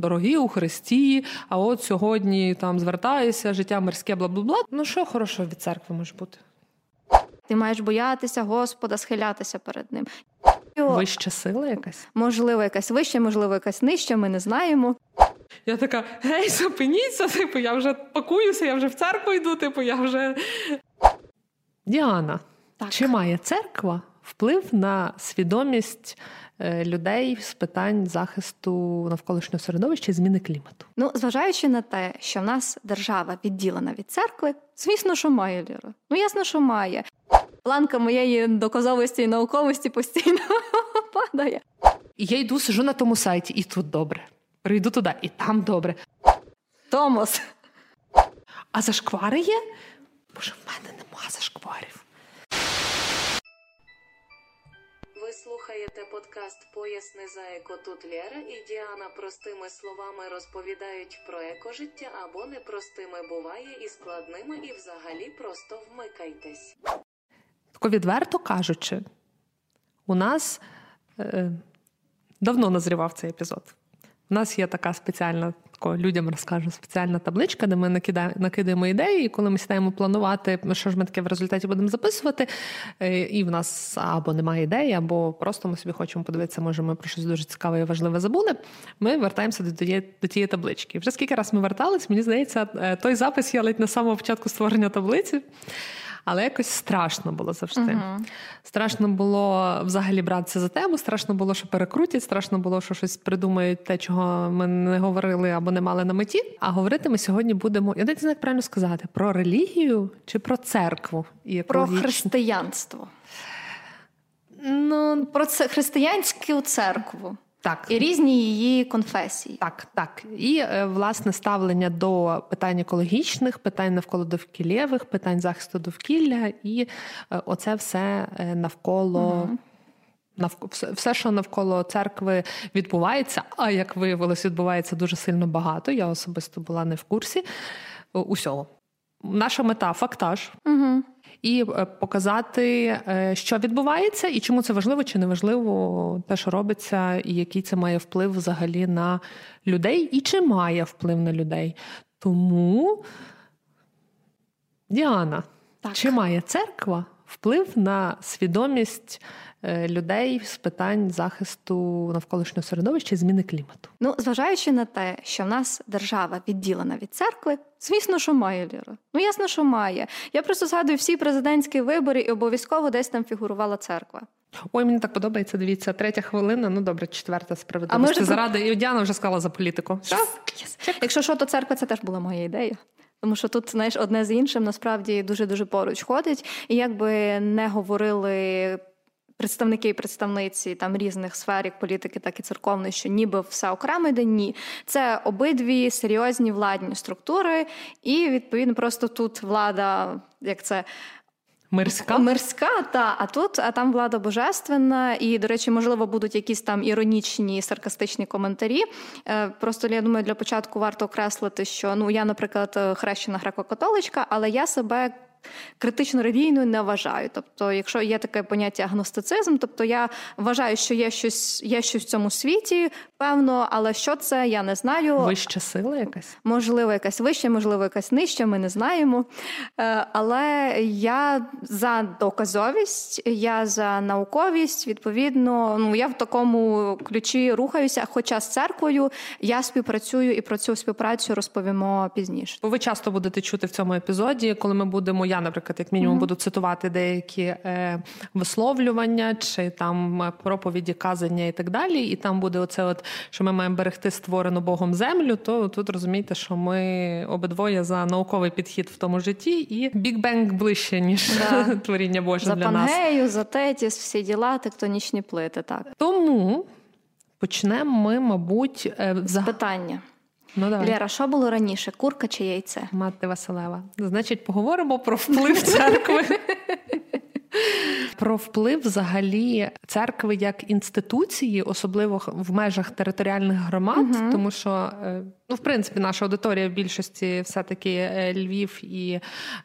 дорогі у Христі, а от сьогодні там звертаюся, життя мирське, бла бла бла. Ну що хорошого від церкви може бути? Ти маєш боятися Господа, схилятися перед ним. Вища сила якась? Можливо, якась вища, можливо, якась нижча, ми не знаємо. Я така, гей, зупиніться, типу, я вже пакуюся, я вже в церкву йду, типу, я вже. Діана, так. чи має церква вплив на свідомість е, людей з питань захисту навколишнього середовища і зміни клімату? Ну, зважаючи на те, що в нас держава відділена від церкви, звісно, що має Ліра. Ну, ясно, що має. Планка моєї доказовості і науковості постійно падає. Я йду, сижу на тому сайті, і тут добре. Прийду туди, і там добре. Томос. А зашквари є? Боже, в мене нема зашкварів. Ви слухаєте подкаст Поясни за еко тут Лєра і Діана простими словами розповідають про екожиття або непростими буває і складними, і взагалі просто вмикайтесь. Тако відверто кажучи, у нас е, давно назрівав цей епізод. У нас є така спеціальна, тако людям розкажу, спеціальна табличка, де ми накидаємо, накидаємо ідеї, і коли ми сідаємо планувати, що ж ми таке в результаті будемо записувати, е, і в нас або немає ідеї, або просто ми собі хочемо подивитися, може, ми про щось дуже цікаве і важливе забули. Ми вертаємося до тієї, до тієї таблички. Вже скільки раз ми вертались, мені здається, е, той запис є ледь на самому початку створення таблиці але якось страшно було завжди. uh Страшно було взагалі братися за тему, страшно було, що перекрутять, страшно було, що щось придумають те, чого ми не говорили або не мали на меті. А говорити ми сьогодні будемо, я не знаю, як правильно сказати, про релігію чи про церкву і про християнство. Ну, Про це християнську церкву. Так. І різні її конфесії. Так, так. І е, власне ставлення до питань екологічних, питань навколо довкілєвих, питань захисту довкілля, і е, оце все е, навколо. Угу. Все, що навколо церкви відбувається, а як виявилось, відбувається дуже сильно багато. Я особисто була не в курсі усього. Наша мета фактаж. Угу і е, показати, е, що відбувається, і чому це важливо чи не важливо те, що робиться, і який це має вплив взагалі на людей, і чи має вплив на людей. Тому, Діана, так. чи має церква вплив на свідомість? Е, людей з питань захисту навколишнього середовища і зміни клімату. Ну, зважаючи на те, що в нас держава відділена від церкви, звісно, що має Ліра. Ну ясно, що має. Я просто згадую всі президентські вибори, і обов'язково десь там фігурувала церква. Ой, мені так подобається. Дивіться, третя хвилина. Ну добре, четверта справедливості. А може... заради і Діана вже сказала за політику. Yes. Yes. Якщо що, то церква це теж була моя ідея. Тому що тут, знаєш, одне з іншим насправді дуже дуже поруч ходить, і якби не говорили представники і представниці там різних сфер, як політики, так і церковної, що ніби все окремо йде. Ні, це обидві серйозні владні структури, і відповідно просто тут влада, як це. Мирська мирська, та а тут а там влада божественна, і до речі, можливо, будуть якісь там іронічні саркастичні коментарі. Е, просто я думаю, для початку варто окреслити, що ну я, наприклад, хрещена греко-католичка, але я себе критично релігійною не вважаю. Тобто, якщо є таке поняття агностицизм, тобто я вважаю, що є щось є щось в цьому світі, певно, але що це, я не знаю. Вища сила якась? Можливо, якась вища, можливо, якась нижча, ми не знаємо. Е, але я за доказовість, я за науковість, відповідно, ну я в такому ключі рухаюся. Хоча з церквою я співпрацюю і про цю співпрацю розповімо пізніше. Ви часто будете чути в цьому епізоді, коли ми будемо я, наприклад, як мінімум, mm-hmm. буду цитувати деякі е, висловлювання чи там е, проповіді, казання і так далі. І там буде оце, от що ми маємо берегти створену Богом землю. То тут розумієте, що ми обидвоє за науковий підхід в тому житті, і бік-бенг ближче ніж да. творіння Боже за для Пангею, нас. за Тетіс, всі діла, тектонічні плити. Так тому почнемо ми, мабуть, е, з питання. Ну, давай. Лера, що було раніше? Курка чи яйце? Мати Василева. Значить, поговоримо про вплив церкви. Про вплив взагалі церкви як інституції, особливо в межах територіальних громад, угу. тому що е, ну, в принципі наша аудиторія в більшості все-таки е, Львів і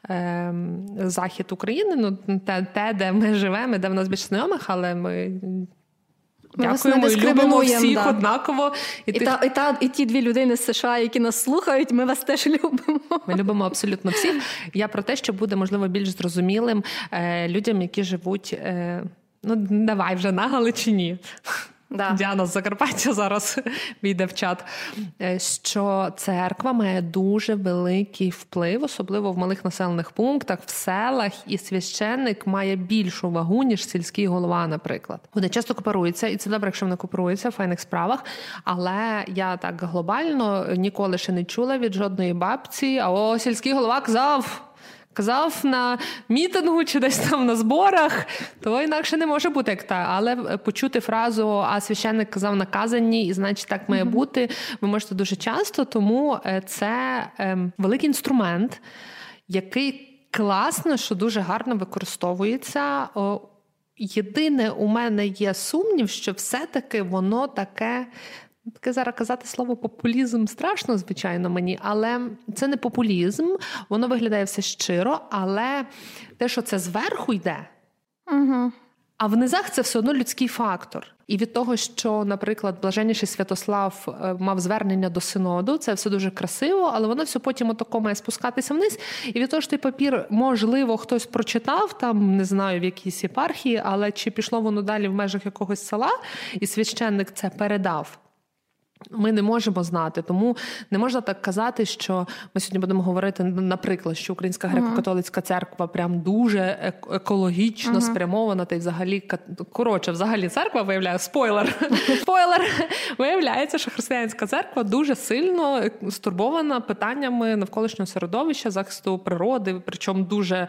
е, захід України. Ну те, те, де ми живемо, де в нас більше знайомих, але ми Дякуємо і любимо всіх да. однаково. І, і, та, і, та, і ті дві людини з США, які нас слухають, ми вас теж любимо. Ми любимо абсолютно всіх. Я про те, що буде можливо більш зрозумілим е, людям, які живуть. Е, ну давай вже на Галичині. Да. Діана з Закарпаття зараз війде в чат. Е, що церква має дуже великий вплив, особливо в малих населених пунктах, в селах, і священник має більшу вагу, ніж сільський голова, наприклад. Вони часто кооперуються, і це добре, якщо вони кооперуються в файних справах. Але я так глобально ніколи ще не чула від жодної бабці. А о, сільський голова казав казав на мітингу чи десь там на зборах, то інакше не може бути як та. Але почути фразу А священник казав наказані, і значить так має бути. Ви можете дуже часто, тому е, це ем, великий інструмент, який класно, що дуже гарно використовується. Єдине, у мене є сумнів, що все-таки воно таке Таке зараз казати слово популізм страшно, звичайно, мені, але це не популізм, воно виглядає все щиро, але те, що це зверху йде, угу. а в низах це все одно людський фактор. І від того, що, наприклад, блаженніший Святослав е, мав звернення до синоду, це все дуже красиво, але воно все потім отако має спускатися вниз. І від того, що той папір, можливо, хтось прочитав там, не знаю, в якійсь єпархії, але чи пішло воно далі в межах якогось села, і священник це передав. Ми не можемо знати, тому не можна так казати, що ми сьогодні будемо говорити наприклад, що Українська греко-католицька церква прям дуже екологічно uh-huh. спрямована, та й взагалі коротше, взагалі церква виявляє спойлер. Спойлер виявляється, що християнська церква дуже сильно стурбована питаннями навколишнього середовища, захисту природи, причому дуже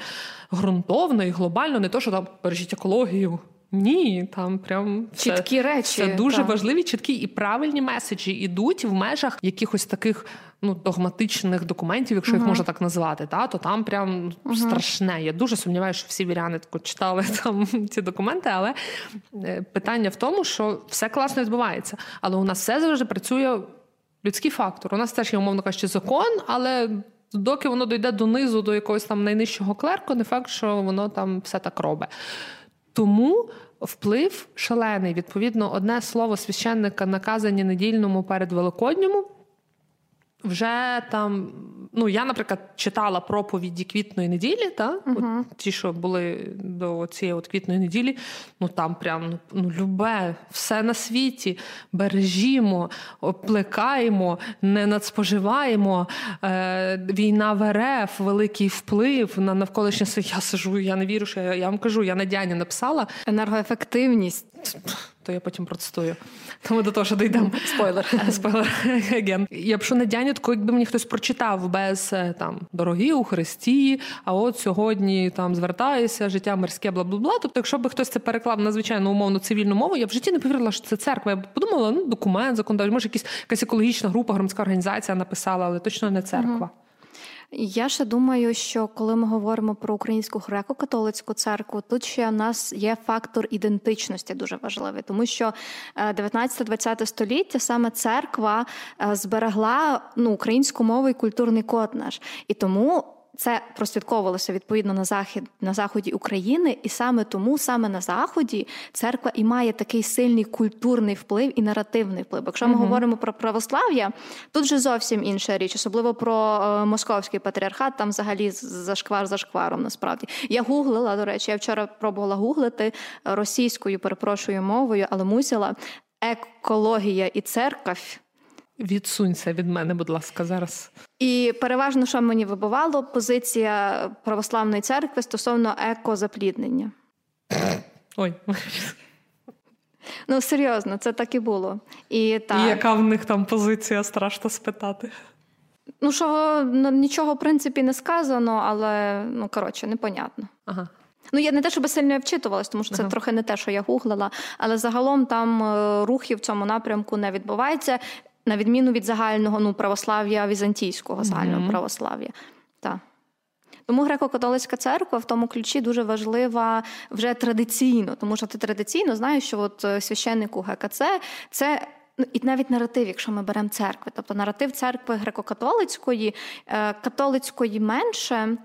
ґрунтовно і глобально, не то, що там бережіть екологію. Ні, там прям чіткі це, речі. Це дуже так. важливі, чіткі і правильні меседжі ідуть в межах якихось таких ну догматичних документів, якщо uh-huh. їх можна так назвати. Та то там прям uh-huh. страшне. Я дуже сумніваюся, що всі віряни тако читали там ці документи. Але е, питання в тому, що все класно відбувається. Але у нас все завжди працює людський фактор. У нас теж є, умовно кажучи, закон, але. Доки воно дійде донизу до якогось там найнижчого клерку, не факт, що воно там все так робить. Тому вплив шалений. Відповідно, одне слово священника наказані недільному перед Великодньому вже там, ну я, наприклад, читала проповіді квітної неділі, та? Uh-huh. от ті, що були до цієї от квітної неділі, ну там прям ну, ну любе, все на світі, бережімо, плекаємо, не надспоживаємо. Е, Війна в РФ, великий вплив на навколишнє. Я сижу, я не вірю, що я, я вам кажу, я на Дяні написала. Енергоефективність то я потім протестую. Тому до того, що дійдемо. Спойлер. Спойлер. Ген. Я б що не дянятко, якби мені хтось прочитав без е, там дорогі у Христі, а от сьогодні там звертаюся, життя мирське, бла бла бла. Тобто, якщо б хтось це переклав на звичайну умовну цивільну мову, я в житті не повірила, що це церква. Я б подумала, ну документ, законодавчий, може, якісь якась екологічна група, громадська організація написала, але точно не церква. Я ще думаю, що коли ми говоримо про українську греко-католицьку церкву, тут ще в нас є фактор ідентичності дуже важливий, тому що 19-20 е, століття саме церква е, зберегла ну, українську мову і культурний код наш, і тому це прослідковувалося відповідно на захід на заході України, і саме тому, саме на заході, церква і має такий сильний культурний вплив і наративний вплив. Якщо ми uh говоримо про православ'я, тут же зовсім інша річ, особливо про е, московський патріархат, там взагалі зашквар за шкваром. Насправді я гуглила. До речі, я вчора пробувала гуглити російською, перепрошую мовою, але мусила екологія і церковь. Відсунься від мене, будь ласка, зараз. І переважно, що мені вибивало, позиція православної церкви стосовно екозапліднення. Ой. Ну, серйозно, це так і було. І так. І яка в них там позиція, страшно спитати? Ну, що ну, нічого, в принципі, не сказано, але ну, коротше, непонятно. Ага. Ну, я не те, щоб сильно вчитувалась, тому що це ага. трохи не те, що я гуглила, але загалом там е, рухи в цьому напрямку не відбувається на відміну від загального ну, православ'я візантійського загального mm-hmm. православ'я. Так. Тому греко-католицька церква в тому ключі дуже важлива вже традиційно, тому що ти традиційно знаєш, що от е, священнику ГКЦ це. Ну, і навіть наратив, якщо ми беремо церкви, тобто наратив церкви греко-католицької, е, католицької менше,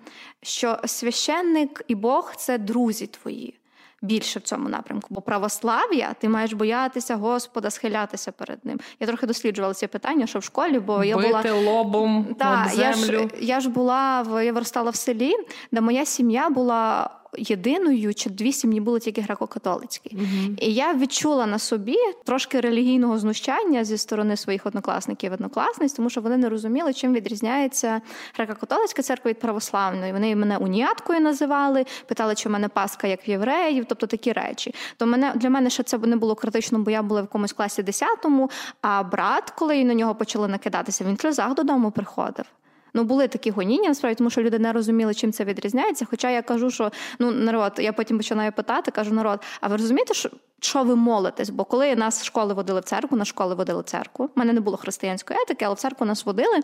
що священник і Бог це друзі твої. Більше в цьому напрямку. Бо православ'я ти маєш боятися Господа, схилятися перед ним. Я трохи досліджувала ці питання, що в школі, бо Бити я була лобом Та, об землю. Я ж, я ж була в я виростала в селі, де моя сім'я була. Єдиною чи дві сім'ї були тільки греко-католицькі, uh-huh. і я відчула на собі трошки релігійного знущання зі сторони своїх однокласників і однокласниць, тому що вони не розуміли, чим відрізняється греко-католицька церква від православної. Вони мене уніяткою називали, питали, чи в мене паска як в євреїв, тобто такі речі. То мене для мене ще це не було критично, бо я була в якомусь класі 10-му, А брат, коли на нього почали накидатися, він в сльозах додому приходив. Ну, були такі гоніння, насправді, тому що люди не розуміли, чим це відрізняється. Хоча я кажу, що ну народ, я потім починаю питати, кажу, народ, а ви розумієте, що що ви молитесь? Бо коли нас з школи водили в церкву, на школи водили в церкву. У мене не було християнської етики, але в церкву нас водили.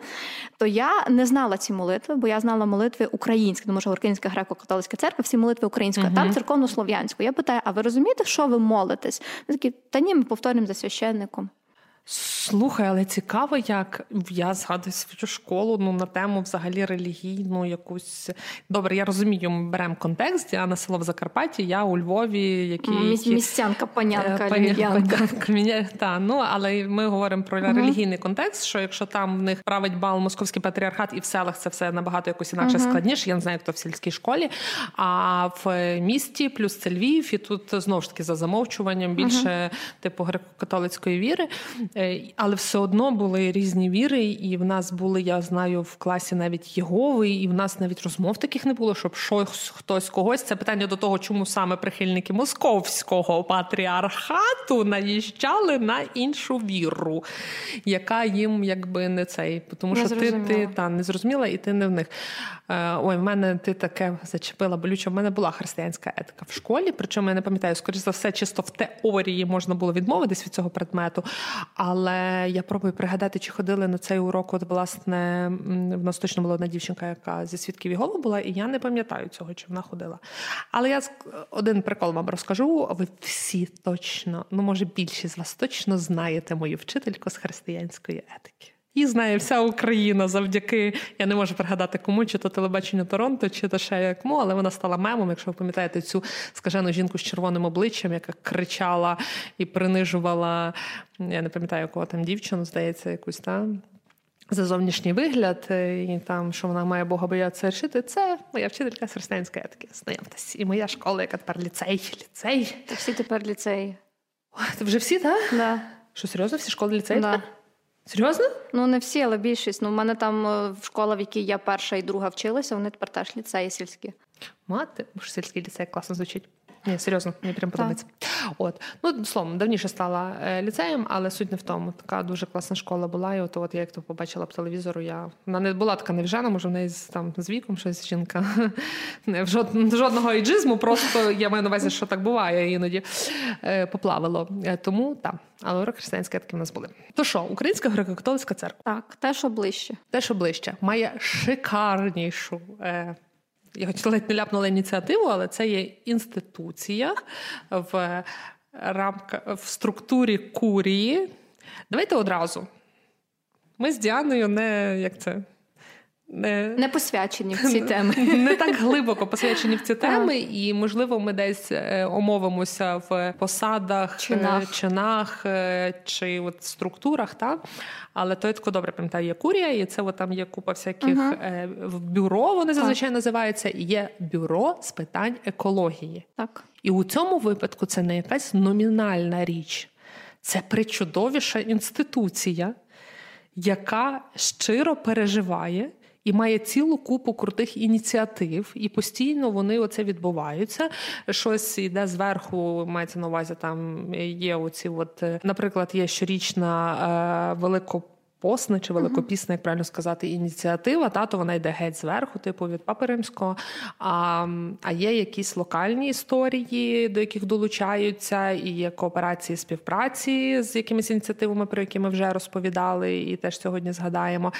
То я не знала ці молитви, бо я знала молитви українські, тому що Українська греко-католицька церква, всі молитви українською, uh там церковно-слов'янською. Я питаю, а ви розумієте, що ви молитесь? Вони такі, та ні, ми повторюємо за священником. Слухай, але цікаво, як я згадую свою школу ну, на тему взагалі релігійну якусь. Добре, я розумію, ми беремо контекст. Я на село в Закарпатті, я у Львові, які містянка, панянка, львів'янка. Та, ну, але ми говоримо про uh релігійний контекст. Що якщо там в них править бал московський патріархат, і в селах це все набагато якось інакше uh складніше. Я не знаю, як то в сільській школі. А в місті плюс це Львів, і тут знову ж таки за замовчуванням більше типу греко-католицької віри. Е, але все одно були різні віри, і в нас були, я знаю, в класі навіть Єгови, і в нас навіть розмов таких не було, щоб щось хтось когось. Це питання до того, чому саме прихильники московського патріархату наїжджали на іншу віру, яка їм якби не цей, тому не що ти ти та не зрозуміла, і ти не в них. Е, ой, в мене ти таке зачепила, болюче. В мене була християнська етика в школі, причому я не пам'ятаю, скоріш за все, чисто в теорії можна було відмовитись від цього предмету. Але я пробую пригадати, чи ходили на цей урок. От, власне, в нас точно була одна дівчинка, яка зі свідків Єгови була, і я не пам'ятаю цього, чи вона ходила. Але я один прикол вам розкажу. Ви всі точно, ну може більшість з вас точно знаєте мою вчительку з християнської етики. Її знає вся Україна завдяки. Я не можу пригадати кому, чи то телебаченню Торонто, чи то ще кому, але вона стала мемом. Якщо ви пам'ятаєте цю скажену жінку з червоним обличчям, яка кричала і принижувала. Я не пам'ятаю, кого там дівчину, здається, якусь там. За зовнішній вигляд, і там, що вона має Бога боятися рішити, це моя вчителька з християнської етики. Знайомтесь. І моя школа, яка тепер ліцей, ліцей. Та всі тепер ліцеї. Вже всі, так? Да. Що серйозно? Всі школи ліцеї? Да. Серйозно? Ну не всі, але більшість. Ну, в мене там в школа, в якій я перша і друга вчилася, вони тепер теж ліцеї сільські. Мати, бо сільський ліцей класно звучить. Ні, серйозно, мені прям подобається. От ну словом, давніше стала е, ліцеєм, але суть не в тому. Така дуже класна школа була. І от, от я як то побачила по телевізору, я вона не була така невжена, може в неї там з віком щось жінка. Не, в жод, жодного іджизму, просто я маю на увазі, що так буває іноді е, поплавило. Е, тому так, але урок християнські таки в нас були. То що, Українська греко-католицька церква? Так, те, що ближче. Те, що ближче, має шикарнішу. Е, я хоч ледь не ляпнула ініціативу, але це є інституція в рамках в структурі курії. Давайте одразу. Ми з Діаною не як це. Не не посвячені в ці теми. Не так глибоко посвячені в ці теми, і, можливо, ми десь е, омовимося в посадах, е, чинах, чинах е, чи от структурах. Та? Але той тако добре пам'ятаю, є курія, і це от там є купа всяких в бюро, вони зазвичай називаються, і є бюро з питань екології. Так. І у цьому випадку це не якась номінальна річ, це причудовіша інституція, яка щиро переживає і має цілу купу крутих ініціатив, і постійно вони оце відбуваються. Щось йде зверху, мається на увазі. Там є оці, от, е, наприклад, є щорічна е, велико посна чи великопісна, як правильно сказати, ініціатива. Та, то вона йде геть зверху, типу від Папи Римського. А а є якісь локальні історії, до яких долучаються, і є кооперації співпраці з якимись ініціативами, про які ми вже розповідали, і теж сьогодні згадаємо.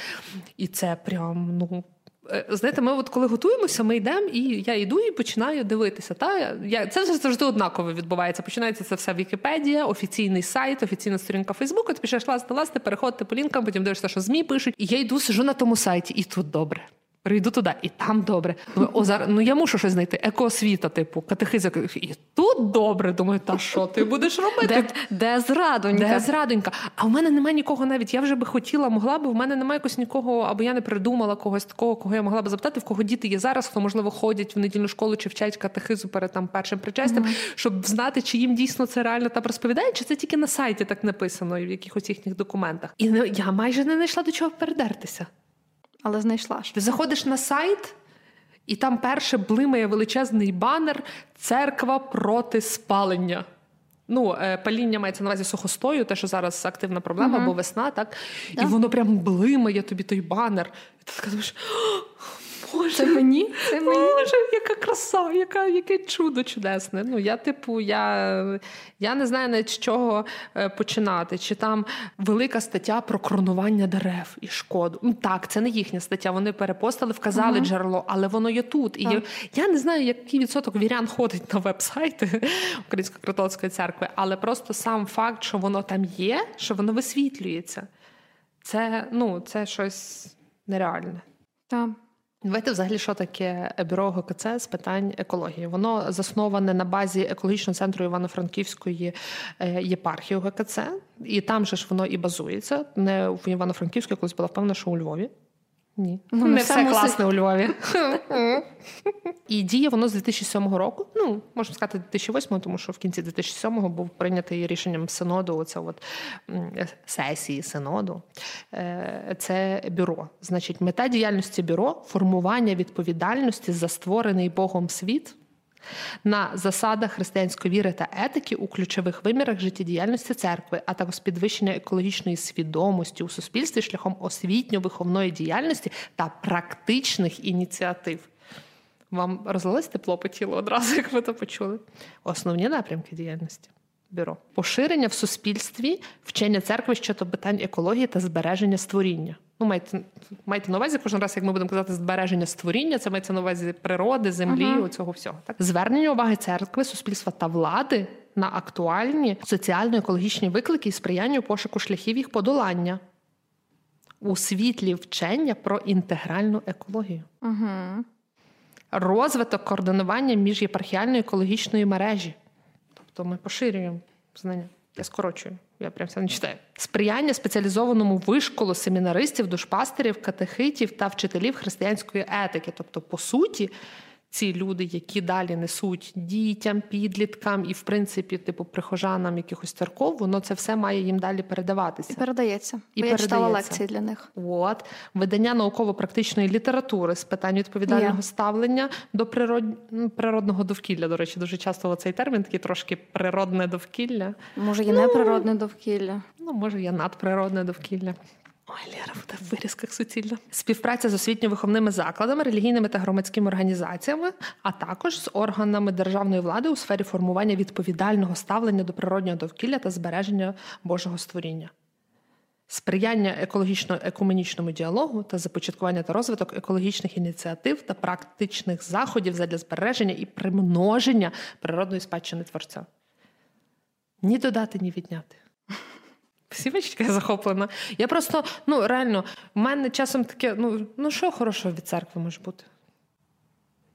І це прям ну. Е, знаєте, ми от коли готуємося, ми йдемо, і я йду і починаю дивитися. Та я це завжди однаково відбувається. Починається це все Вікіпедія, офіційний сайт, офіційна сторінка Фейсбуку. Ти пішла власне, переходити по лінкам, потім дивишся, що змі пишуть. І я йду, сижу на тому сайті, і тут добре. Прийду туди, і там добре. Думаю, о, зараз, ну я мушу щось знайти. Екоосвіта, типу, катехиза. І тут добре. Думаю, та що ти будеш робити? Де, де зрадонька? Де зрадонька? А в мене немає нікого навіть. Я вже би хотіла, могла би. В мене немає якось нікого, або я не придумала когось такого, кого я могла би запитати, в кого діти є зараз, хто можливо ходять в недільну школу чи вчать катехизу перед там першим причастям, mm-hmm. щоб знати, чи їм дійсно це реально там розповідає, чи це тільки на сайті так написано і в якихось їхніх документах. І я майже не знайшла до чого передертися але знайшла ж. Ти заходиш на сайт, і там перше блимає величезний банер Церква проти спалення. Ну, е, паління мається на увазі сухостою, те, що зараз активна проблема, uh-huh. бо весна, так? Да. І воно прям блимає тобі той банер. І ти така думаєш, Боже, це мені? Це мені? Боже, яка краса, яка, яке чудо чудесне. Ну, я, типу, я я не знаю навіть з чого е, починати. Чи там велика стаття про кронування дерев і шкоду. Ну, Так, це не їхня стаття. Вони перепостили, вказали uh джерело, але воно є тут. І я, я не знаю, який відсоток вірян ходить на веб-сайти Української католицької церкви, але просто сам факт, що воно там є, що воно висвітлюється. Це, ну, це щось нереальне. Так. Давайте взагалі, що таке бюро ГКЦ з питань екології? Воно засноване на базі екологічного центру Івано-Франківської е, єпархії ГКЦ, і там же ж воно і базується. Не в Івано-Франківську, колись була впевнена, що у Львові. Ні, ну, не все мусить... класне у Львові. І діє воно з 2007 року. Ну, можна сказати, 2008, тому що в кінці 2007-го був прийнятий рішенням синоду. Оце от сесії синоду. Е, це бюро. Значить, мета діяльності бюро формування відповідальності за створений Богом світ на засадах християнської віри та етики у ключових вимірах життєдіяльності церкви, а також підвищення екологічної свідомості у суспільстві шляхом освітньо-виховної діяльності та практичних ініціатив. Вам розлилось тепло по тілу одразу, як ви то почули? Основні напрямки діяльності. Бюро поширення в суспільстві вчення церкви щодо питань екології та збереження створіння. Ну, майте майте на увазі кожен раз, як ми будемо казати, збереження створіння, це мається на увазі природи, землі, uh-huh. оцього всього. Так звернення уваги церкви, суспільства та влади на актуальні соціально-екологічні виклики і сприяння у пошуку шляхів їх подолання у світлі вчення про інтегральну екологію. Uh-huh. Розвиток координування між єпархіальної екологічної мережі. Тобто ми поширюємо знання. Я скорочую, я прям все не читаю. Сприяння спеціалізованому вишколу семінаристів, душпастерів, катехитів та вчителів християнської етики. Тобто, по суті, ці люди, які далі несуть дітям, підліткам і, в принципі, типу, прихожанам якихось церков, воно це все має їм далі передаватися. І передається. І Бо я читала лекції для них. От видання науково-практичної літератури з питань відповідального yeah. ставлення до природ... природного довкілля. До речі, дуже часто цей термін такий трошки природне довкілля. Може, є ну, неприродне довкілля. Ну, може, є надприродне довкілля. Ой, Лера, буде в вирізках суцільно. Співпраця з освітньо-виховними закладами, релігійними та громадськими організаціями, а також з органами державної влади у сфері формування відповідального ставлення до природнього довкілля та збереження Божого створіння. Сприяння екологічно-екуменічному діалогу та започаткування та розвиток екологічних ініціатив та практичних заходів задля збереження і примноження природної спадщини творця. Ні додати, ні відняти. Всі бачите, я захоплена. Я просто, ну реально, в мене часом таке, ну ну що хорошого від церкви може бути?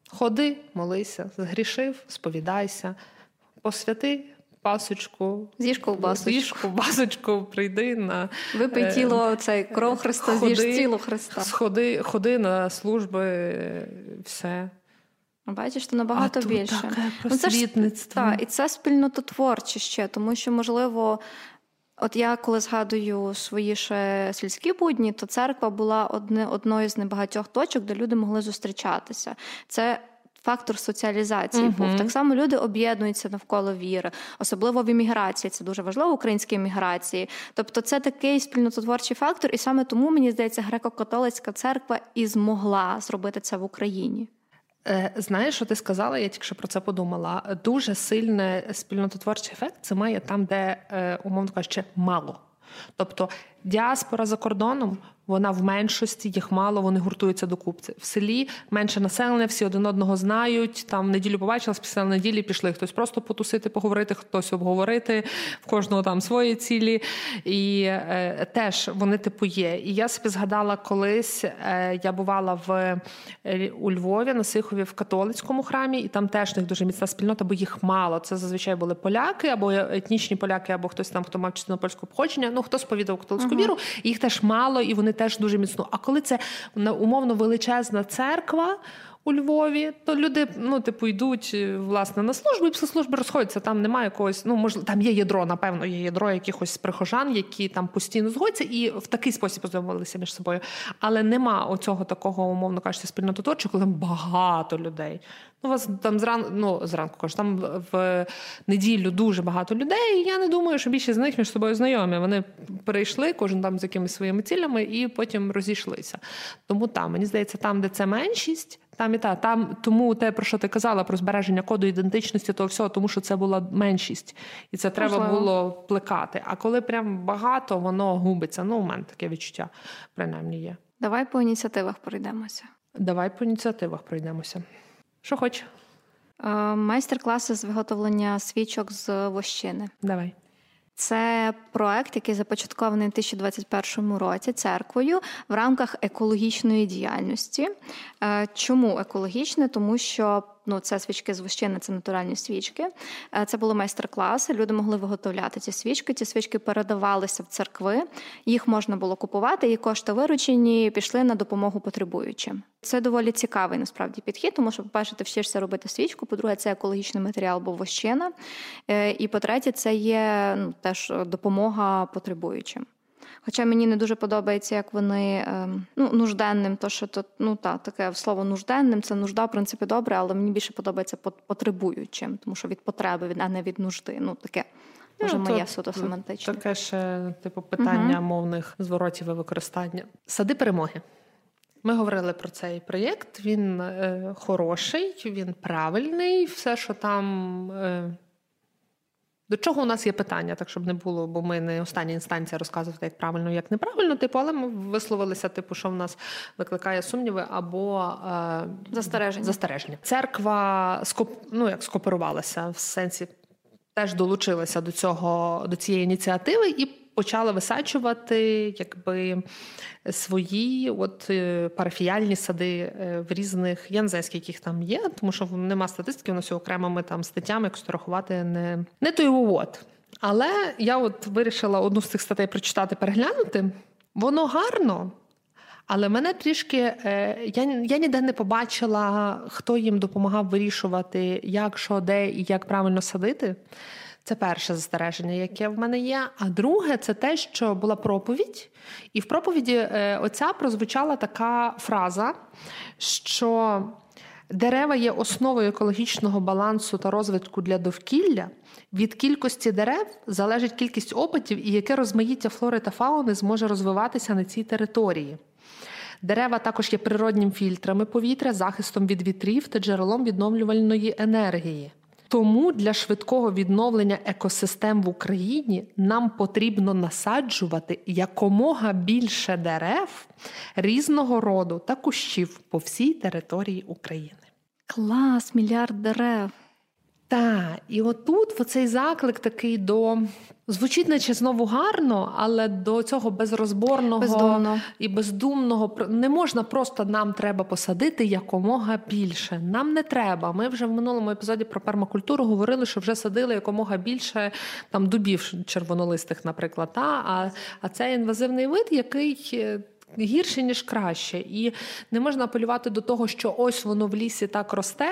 Ходи, молися, згрішив, сповідайся, посвяти пасочку, з'їж ковбасочку. З'їж ковбасочку, прийди на випий е, тіло цей кров Христа, з'їж тіло Христа. Сходи, ходи на служби, все. Бачиш, то набагато а більше. Таке просвітництво. Ну, це ж, та, і це спільнототворче ще, тому що, можливо, От я коли згадую свої ще сільські будні, то церква була одне одною з небагатьох точок, де люди могли зустрічатися. Це Фактор соціалізації uh-huh. був так само. Люди об'єднуються навколо віри, особливо в імміграції. Це дуже важливо в українській імміграції. Тобто, це такий спільнототворчий фактор, і саме тому мені здається, греко-католицька церква і змогла зробити це в Україні. Е, знаєш, що ти сказала? Я тільки що про це подумала. Дуже сильний спільнототворчий ефект це має там, де, е, умовно кажучи, мало. Тобто Діаспора за кордоном вона в меншості, їх мало, вони гуртуються до купці. В селі менше населення, всі один одного знають. Там неділю побачилась, після неділі пішли. Хтось просто потусити, поговорити, хтось обговорити, в кожного там свої цілі. І е, теж вони типу є. І я собі згадала, колись е, я бувала в е, у Львові на Сихові в католицькому храмі, і там теж них дуже міцна спільнота, бо їх мало. Це зазвичай були поляки або етнічні поляки, або хтось там, хто мав частину польського походження. Ну хто сповідав католицьку uh-huh. віру, їх теж мало, і вони теж дуже міцно. А коли це умовно величезна церква. У Львові, то люди, ну, типу, йдуть е, власне на службу, і після служби розходяться. Там немає якогось, ну можливо, там є ядро, напевно, є ядро якихось прихожан, які там постійно згодяться, і в такий спосіб познайомилися між собою. Але нема оцього такого, умовно кажучи, спільнототворчого, коли там багато людей. Ну, у вас там зранку, ну зранку кажу, там в неділю дуже багато людей. і Я не думаю, що більшість з них між собою знайомі. Вони перейшли, кожен там з якимись своїми цілями, і потім розійшлися. Тому там мені здається, там, де це меншість. Там і та там тому те, про що ти казала, про збереження коду ідентичності, того всього, тому що це була меншість, і це треба Можливо. було плекати. А коли прям багато, воно губиться. Ну, у мене таке відчуття принаймні є. Давай по ініціативах пройдемося. Давай по ініціативах пройдемося. Що хоч? Е, майстер-класи з виготовлення свічок з вощини. Давай. Це проект, який започаткований у 2021 році церквою в рамках екологічної діяльності. Е, чому екологічне? Тому що ну, це свічки з вощини, це натуральні свічки. Е, це були майстер-класи. Люди могли виготовляти ці свічки. Ці свічки передавалися в церкви, їх можна було купувати, і кошти виручені пішли на допомогу потребуючим. Це доволі цікавий насправді підхід, тому що, по-перше, ти вчишся робити свічку. По-друге, це екологічний матеріал, бо вощина. Е, і по-третє, це є ну, теж допомога потребуючим. Хоча мені не дуже подобається, як вони ем, ну, нужденним, то що тут ну та таке слово нужденним, це нужда, в принципі, добре, але мені більше подобається потребуючим, тому що від потреби, а не від нужди. Ну таке. Може, ну, моє суто семантичне. Таке ще типу питання угу. мовних зворотів і використання. Сади перемоги. Ми говорили про цей проєкт. Він е, хороший, він правильний. Все, що там е, до чого у нас є питання, так щоб не було, бо ми не остання інстанція розказувати, як правильно, як неправильно, типу, але ми висловилися, типу, що в нас викликає сумніви або е, застереження. застереження. Церква скоп, ну, як скоперувалася в сенсі, теж долучилася до цього до цієї ініціативи і почали висаджувати якби свої от е, парафіяльні сади е, в різних, я не знаю, скільки їх там є, тому що нема статистики, у нас окремими там статтями, якось рахувати не не той от. Але я от вирішила одну з цих статей прочитати, переглянути. Воно гарно. Але мене трішки е, я я ніде не побачила, хто їм допомагав вирішувати, як, що, де і як правильно садити. Це перше застереження, яке в мене є. А друге, це те, що була проповідь, і в проповіді е, оця прозвучала така фраза, що дерева є основою екологічного балансу та розвитку для довкілля. Від кількості дерев залежить кількість опитів і яке розмаїття флори та фауни зможе розвиватися на цій території. Дерева також є природнім фільтрами повітря, захистом від вітрів та джерелом відновлювальної енергії. Тому для швидкого відновлення екосистем в Україні нам потрібно насаджувати якомога більше дерев різного роду та кущів по всій території України. Клас, мільярд дерев. Так, і отут оцей заклик такий до звучить, наче знову гарно, але до цього безрозборного Бездумно. і бездумного не можна просто нам треба посадити якомога більше. Нам не треба. Ми вже в минулому епізоді про пермакультуру говорили, що вже садили якомога більше там дубів червонолистих, наприклад. Та? А, А це інвазивний вид, який. Е, гірше ніж краще, і не можна апелювати до того, що ось воно в лісі так росте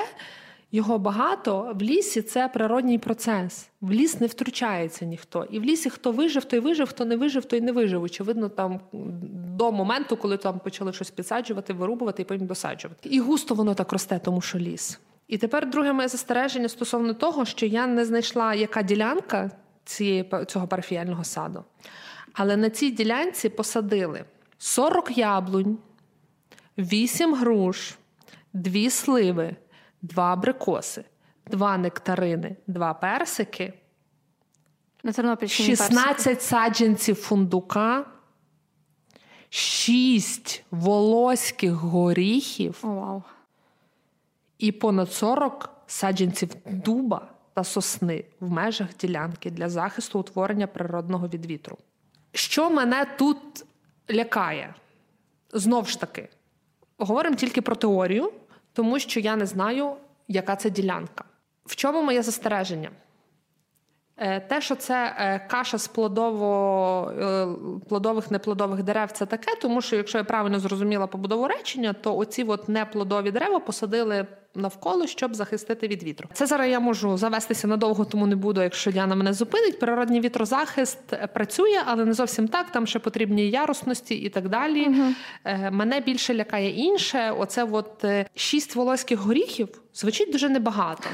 його багато, в лісі це природній процес. В ліс не втручається ніхто. І в лісі хто вижив, той вижив, хто не вижив, той не вижив. Очевидно, там до моменту, коли там почали щось підсаджувати, вирубувати і потім досаджувати. І густо воно так росте, тому що ліс. І тепер друге моє застереження стосовно того, що я не знайшла, яка ділянка цієї цього парафіяльного саду. Але на цій ділянці посадили 40 яблунь, 8 груш, 2 сливи два абрикоси, два нектарини, два персики, на 16 персики. саджанців фундука, шість волоських горіхів О, вау. і понад 40 саджанців дуба та сосни в межах ділянки для захисту утворення природного від вітру. Що мене тут лякає? Знов ж таки, говоримо тільки про теорію, тому що я не знаю, яка це ділянка. В чому моє застереження? Е, Те, що це е, каша з плодово, е, плодових неплодових дерев, це таке, тому що, якщо я правильно зрозуміла побудову речення, то оці от неплодові дерева посадили навколо, щоб захистити від вітру. Це зараз я можу завестися надовго, тому не буду, якщо Діана мене зупинить. Природній вітрозахист е, працює, але не зовсім так. Там ще потрібні ярусності і так далі. Угу. Мене більше лякає інше. Оце от е, шість волоських горіхів. Звучить дуже небагато,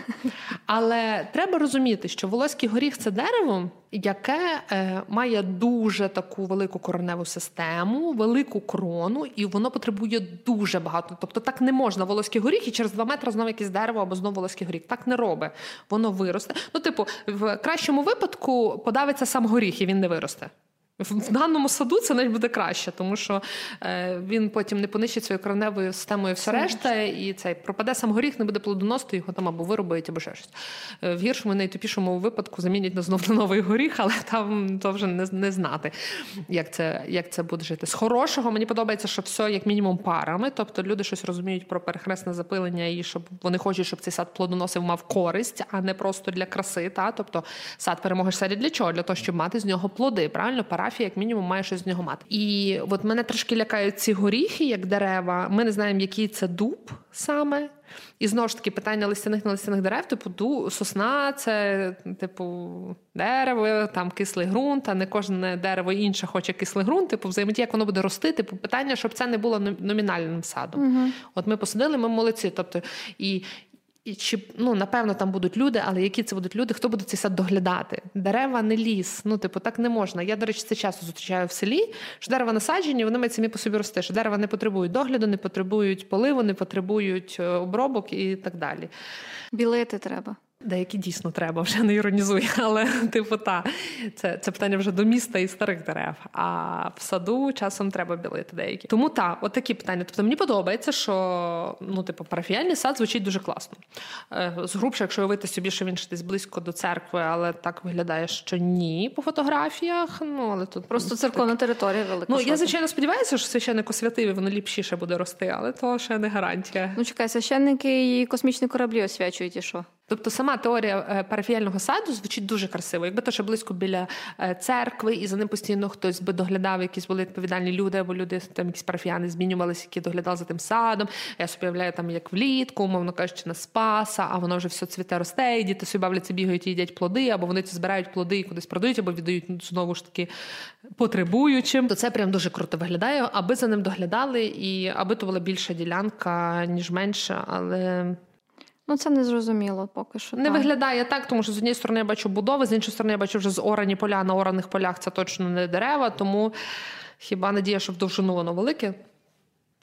але треба розуміти, що волоський горіх це дерево, яке е, має дуже таку велику кореневу систему, велику крону, і воно потребує дуже багато. Тобто так не можна волоський горіх і через два метри знову якесь дерево або знову волоський горіх. Так не робить. Воно виросте. Ну, типу, в кращому випадку подавиться сам горіх, і він не виросте. В даному саду це навіть буде краще, тому що е, він потім не понищить своєю кореневою системою все решта, і цей пропаде сам горіх, не буде плодоносити, його там або виробить, або ще щось. Е, в гіршому, найтупішому випадку замінять на знов на новий горіх, але там то вже не, не знати, як це, як це буде жити. З хорошого мені подобається, що все як мінімум парами, тобто люди щось розуміють про перехресне запилення, і щоб вони хочуть, щоб цей сад плодоносив мав користь, а не просто для краси. Та? Тобто сад перемоги ж для чого? Для того, щоб мати з нього плоди. Правильно, парафія, як мінімум, має щось з нього мати. І от мене трошки лякають ці горіхи, як дерева. Ми не знаємо, який це дуб саме. І знову ж таки питання листяних не листяних дерев, типу ду, сосна, це типу дерево, там кислий ґрунт, а не кожне дерево інше хоче кислий ґрунт, типу взаємодія, як воно буде рости. Типу питання, щоб це не було номінальним садом. Угу. От ми посадили, ми молодці. Тобто, і і чи ну напевно там будуть люди, але які це будуть люди? Хто буде цей сад доглядати? Дерева не ліс. Ну, типу, так не можна. Я, до речі, це часто зустрічаю в селі. Що дерева насаджені, вони мають самі по собі рости. Що дерева не потребують догляду, не потребують поливу, не потребують е, обробок і так далі. Білити треба. Деякі дійсно треба, вже не іронізую, але типу та це це питання вже до міста і старих дерев. А в саду часом треба білити деякі. Тому так, от такі питання. Тобто мені подобається, що ну, типу, парафіальний сад звучить дуже класно. Е, згрубше, якщо уявити собі, що він ще десь близько до церкви, але так виглядає, що ні по фотографіях. Ну але тут просто церковна так. територія велика. Ну я звичайно сподіваюся, що священник освятив, воно ліпшіше буде рости, але то ще не гарантія. Ну чекай, священники і космічні кораблі освячують і що? Тобто сама теорія е, парафіяльного саду звучить дуже красиво. Якби то ще близько біля е, церкви, і за ним постійно хтось би доглядав, якісь були відповідальні люди, або люди там якісь парафіяни змінювалися, які доглядали за тим садом. Я собі уявляю, там як влітку, умовно кажучи, на спаса, а воно вже все цвіте росте, і діти собі бавляться, бігають і їдять плоди, або вони це збирають плоди і кудись продають, або віддають ну, знову ж таки потребуючим. То це прям дуже круто виглядає, аби за ним доглядали, і аби то була більша ділянка, ніж менша, але. Ну, це не зрозуміло поки що. Не так. виглядає так, тому що з однієї сторони я бачу будови, з іншої сторони, я бачу вже зорані поля на ораних полях це точно не дерева, тому хіба надія, що в довжину воно велике.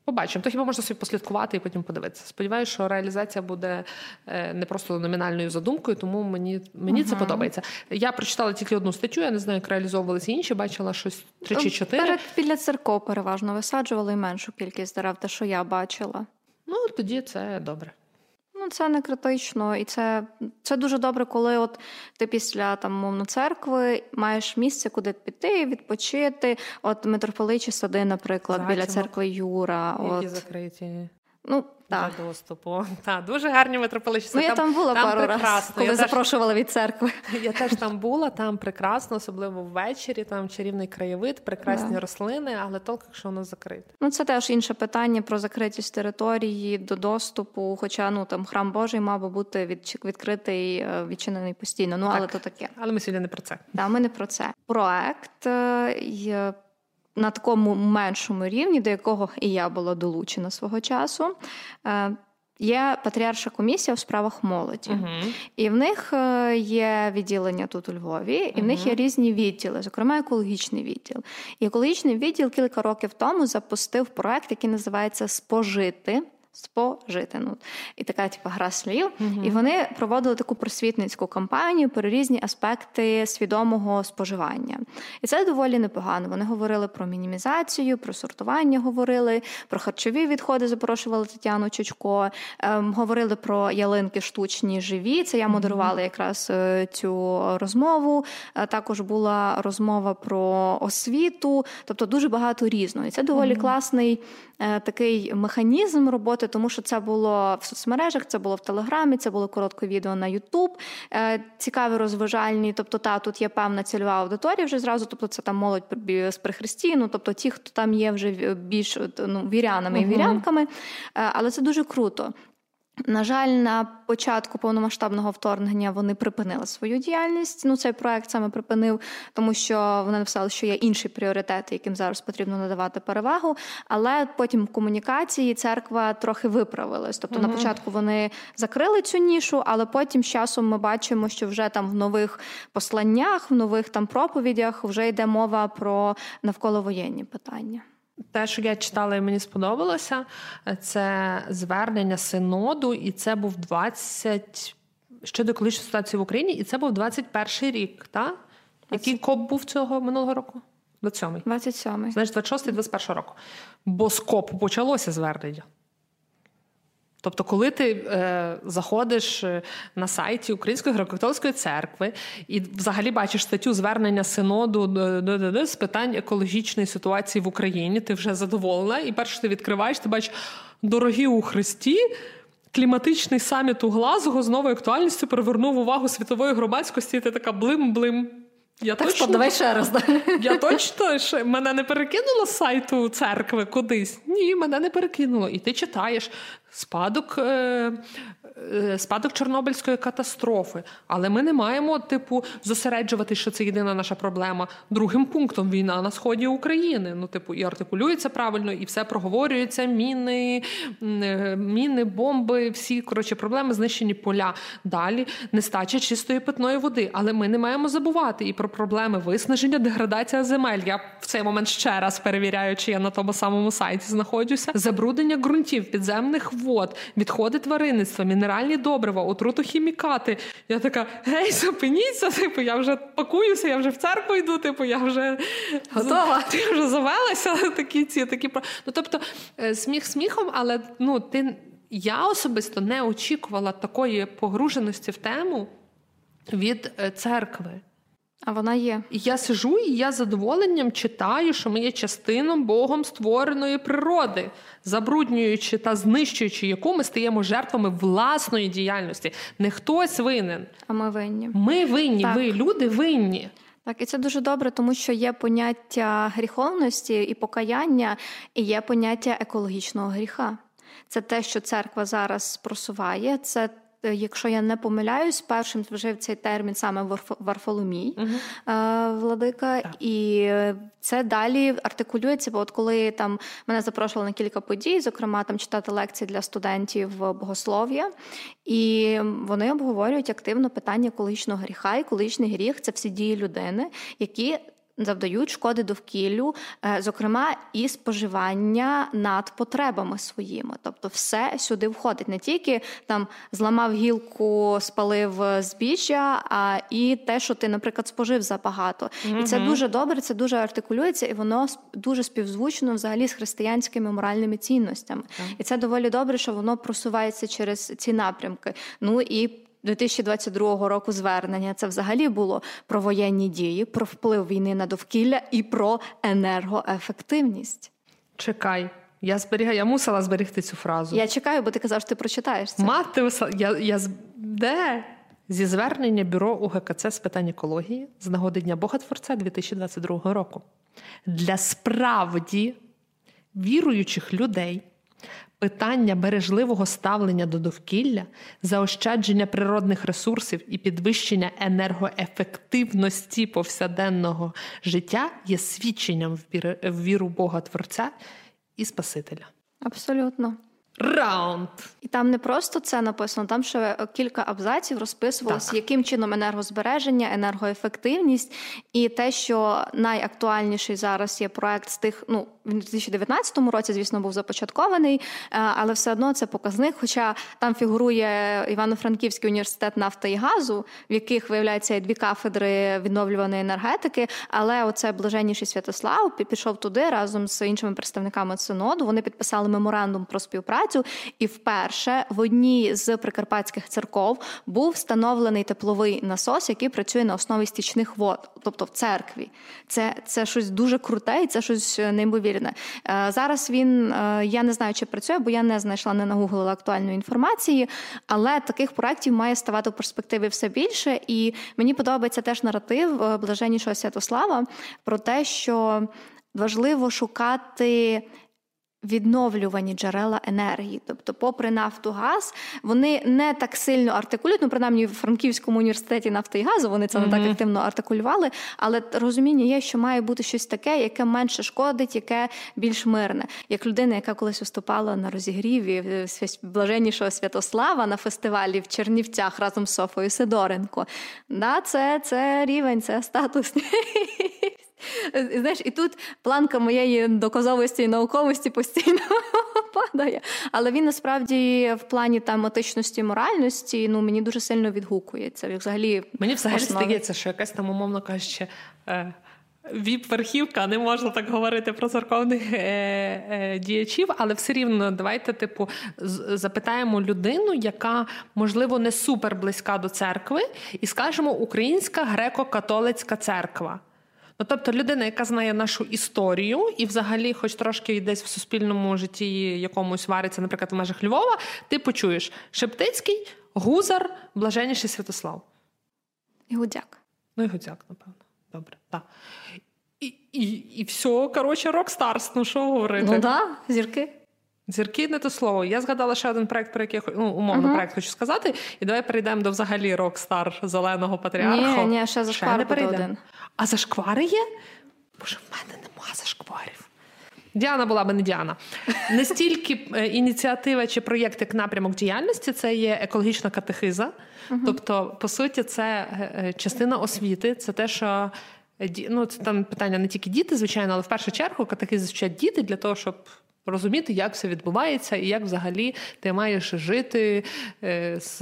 Побачимо, то хіба можна собі послідкувати і потім подивитися. Сподіваюся, що реалізація буде е, не просто номінальною задумкою, тому мені мені uh-huh. це подобається. Я прочитала тільки одну статтю, я не знаю, як реалізовувалися інші, бачила щось три чи чотири. Перед біля церков переважно висаджували меншу кількість дерев, те, що я бачила. Ну тоді це добре. Ну, це не критично, і це це дуже добре, коли от ти після там мовно церкви маєш місце, куди піти, відпочити. От митрополичі сади, наприклад, Зачимо. біля церкви Юра. Які от. закриті. Ну, так. Для доступу. Так, дуже гарні митрополичі. Ну, я там була там пару разів, коли я запрошували теж, від церкви. Я теж там була, там прекрасно, особливо ввечері, там чарівний краєвид, прекрасні да. рослини, але тільки якщо воно закрите. Ну, це теж інше питання про закритість території до доступу. Хоча ну там храм Божий мав би бути від, відкритий, е, відчинений постійно. Ну, так. але то таке. Але ми сьогодні не про це. Так, ми не про це. Проект е, на такому меншому рівні, до якого і я була долучена свого часу. Е, є патріарша комісія у справах молоді, uh-huh. і в них е, є відділення тут у Львові, і uh-huh. в них є різні відділи, зокрема екологічний відділ. І екологічний відділ кілька років тому запустив проект, який називається Спожити спожити. Ну, І така типу, гра слів. uh І вони проводили таку просвітницьку кампанію про різні аспекти свідомого споживання. І це доволі непогано. Вони говорили про мінімізацію, про сортування говорили, про харчові відходи запрошували Тетяну Чучко, ем, говорили про ялинки штучні живі. Це я модерувала якраз е, цю розмову. Е, також була розмова про освіту, тобто дуже багато різного. І це доволі класний е, такий механізм роботи, тому що це було в соцмережах, це було в Телеграмі, це було коротке відео на Ютуб. Цікаві, розважальні. Тобто, та тут є певна цільова аудиторія вже зразу, тобто це там молодь з прихристіну, тобто ті, хто там є вже більш ну, вірянами і вірянками. Але це дуже круто. На жаль, на початку повномасштабного вторгнення вони припинили свою діяльність. Ну, цей проект саме припинив, тому що вони написали, що є інші пріоритети, яким зараз потрібно надавати перевагу. Але потім в комунікації церква трохи виправилась. Тобто uh на початку вони закрили цю нішу, але потім з часом ми бачимо, що вже там в нових посланнях, в нових там проповідях вже йде мова про навколовоєнні питання. Те, що я читала і мені сподобалося, це звернення синоду, і це був 20 щодо колишньої ситуації в Україні, і це був 21 рік, так? Який коп був цього минулого року? 27-й. 27-й. Знаєш, 26-й, 21 року. Бо з КОПу почалося звернення. Тобто, коли ти е, заходиш е, на сайті Української греко-католицької церкви і взагалі бачиш статтю звернення синоду з питань екологічної ситуації в Україні, ти вже задоволена, і перше ти відкриваєш, ти бачиш дорогі у Христі. Кліматичний саміт у Глазго з новою актуальністю привернув увагу світової громадськості. і Ти така блим-блим. Я так, точно, давай ще раз. Я точно ще мене не перекинуло з сайту церкви кудись. Ні, мене не перекинуло. І ти читаєш спадок е, спадок Чорнобильської катастрофи. Але ми не маємо, типу, зосереджувати, що це єдина наша проблема. Другим пунктом війна на сході України. Ну, типу, і артикулюється правильно, і все проговорюється. Міни, е, міни, бомби, всі коротше проблеми, знищені поля. Далі нестача чистої питної води. Але ми не маємо забувати і про проблеми виснаження, деградація земель. Я в цей момент ще раз перевіряю, чи я на тому самому сайті знаходжуся. Забруднення ґрунтів, підземних вод, відходи тваринництва мінеральні добрива, отруту хімікати. Я така, гей, зупиніться, типу, я вже пакуюся, я вже в церкву йду, типу, я вже готова, Я вже завелася. Такі ці такі Ну, тобто, е, сміх сміхом, але ну, ти я особисто не очікувала такої погруженості в тему від е, церкви. А вона є. І я сижу, і я з задоволенням читаю, що ми є частином Богом створеної природи, забруднюючи та знищуючи яку ми стаємо жертвами власної діяльності. Не хтось винен. А ми винні. Ми винні, так. ви люди винні. Так, і це дуже добре, тому що є поняття гріховності і покаяння, і є поняття екологічного гріха. Це те, що церква зараз просуває, це якщо я не помиляюсь, першим вжив цей термін саме Варфоломій uh владика, так. і це далі артикулюється. Бо от коли там мене запрошували на кілька подій, зокрема там читати лекції для студентів богослов'я, і вони обговорюють активно питання екологічного гріха. Екологічний гріх це всі дії людини, які завдають шкоди довкіллю, е, зокрема і споживання над потребами своїми. Тобто, все сюди входить не тільки там зламав гілку, спалив збіжжя, а і те, що ти, наприклад, спожив забагато. mm І це дуже добре, це дуже артикулюється, і воно дуже співзвучно взагалі з християнськими моральними цінностями. mm І це доволі добре, що воно просувається через ці напрямки. Ну і 2022 року звернення це взагалі було про воєнні дії, про вплив війни на довкілля і про енергоефективність. Чекай, я зберігаю, я мусила зберегти цю фразу. Я чекаю, бо ти казав, що ти прочитаєш це. Мати я, я де? Зі звернення бюро УГКЦ з питань екології з нагоди Дня Бога Творця 2022 року для справді віруючих людей Питання бережливого ставлення до довкілля, заощадження природних ресурсів і підвищення енергоефективності повсяденного життя є свідченням в віру Бога Творця і Спасителя. Абсолютно. Раунд! І там не просто це написано, там ще кілька абзаців розписувалося, яким чином енергозбереження, енергоефективність і те, що найактуальніший зараз є проект з тих, ну він у 2019 році, звісно, був започаткований, е, але все одно це показник. Хоча там фігурує Івано-Франківський університет нафти і газу, в яких виявляється дві кафедри відновлюваної енергетики. Але оце блаженніший Святослав пішов туди разом з іншими представниками синоду. Вони підписали меморандум про співпрацю, і вперше в одній з прикарпатських церков був встановлений тепловий насос, який працює на основі стічних вод, тобто в церкві. Це це щось дуже круте, і це щось неймовірне. Е, зараз він е, я не знаю, чи працює, бо я не знайшла, не нагуглила актуальної інформації, але таких проєктів має ставати в перспективі все більше. І мені подобається теж наратив е, блаженнішого Святослава про те, що важливо шукати відновлювані джерела енергії. Тобто, попри нафту, газ, вони не так сильно артикулюють, ну принаймні в Франківському університеті нафти і газу вони це mm-hmm. не так активно артикулювали, але розуміння є, що має бути щось таке, яке менше шкодить, яке більш мирне. Як людина, яка колись виступала на розігріві е, блаженнішого Святослава на фестивалі в Чернівцях разом з Софою Сидоренко. Да, Це це рівень, це статус. Знаєш, І тут планка моєї доказовості і науковості постійно падає. Але він насправді в плані там етичності моральності ну, мені дуже сильно відгукується. Взагалі, Мені взагалі основі. здається, що якась там, умовно кажучи, е, Віп-верхівка, не можна так говорити про церковних е, е, діячів, але все рівно давайте, типу, запитаємо людину, яка, можливо, не супер близька до церкви, і скажемо Українська греко-католицька церква. Ну, тобто людина, яка знає нашу історію, і взагалі, хоч трошки десь в суспільному житті якомусь вариться, наприклад, в межах Львова, ти почуєш Шептицький, Гузар, Блаженніший Святослав. І Гудяк. Ну і Гудяк, напевно. Добре, так. І і, і все, коротше, Рокстарс, ну що говорити? Ну так, да, зірки. Зірки не то слово. Я згадала ще один проект, про який ну, умовно uh-huh. проект хочу сказати. І давай перейдемо до взагалі рок-стар зеленого патріарху. Ні, ні, ще зашквар буде один. А зашквари є? Боже, в мене нема зашкварів. Діана була би не Діана. Не стільки е, ініціатива чи проєкт як напрямок діяльності, це є екологічна катехиза. Uh-huh. Тобто, по суті, це е, е, частина освіти, це те, що ну, це там питання не тільки діти, звичайно, але в першу чергу катехизи вчать діти для того, щоб розуміти, як все відбувається, і як взагалі ти маєш жити з,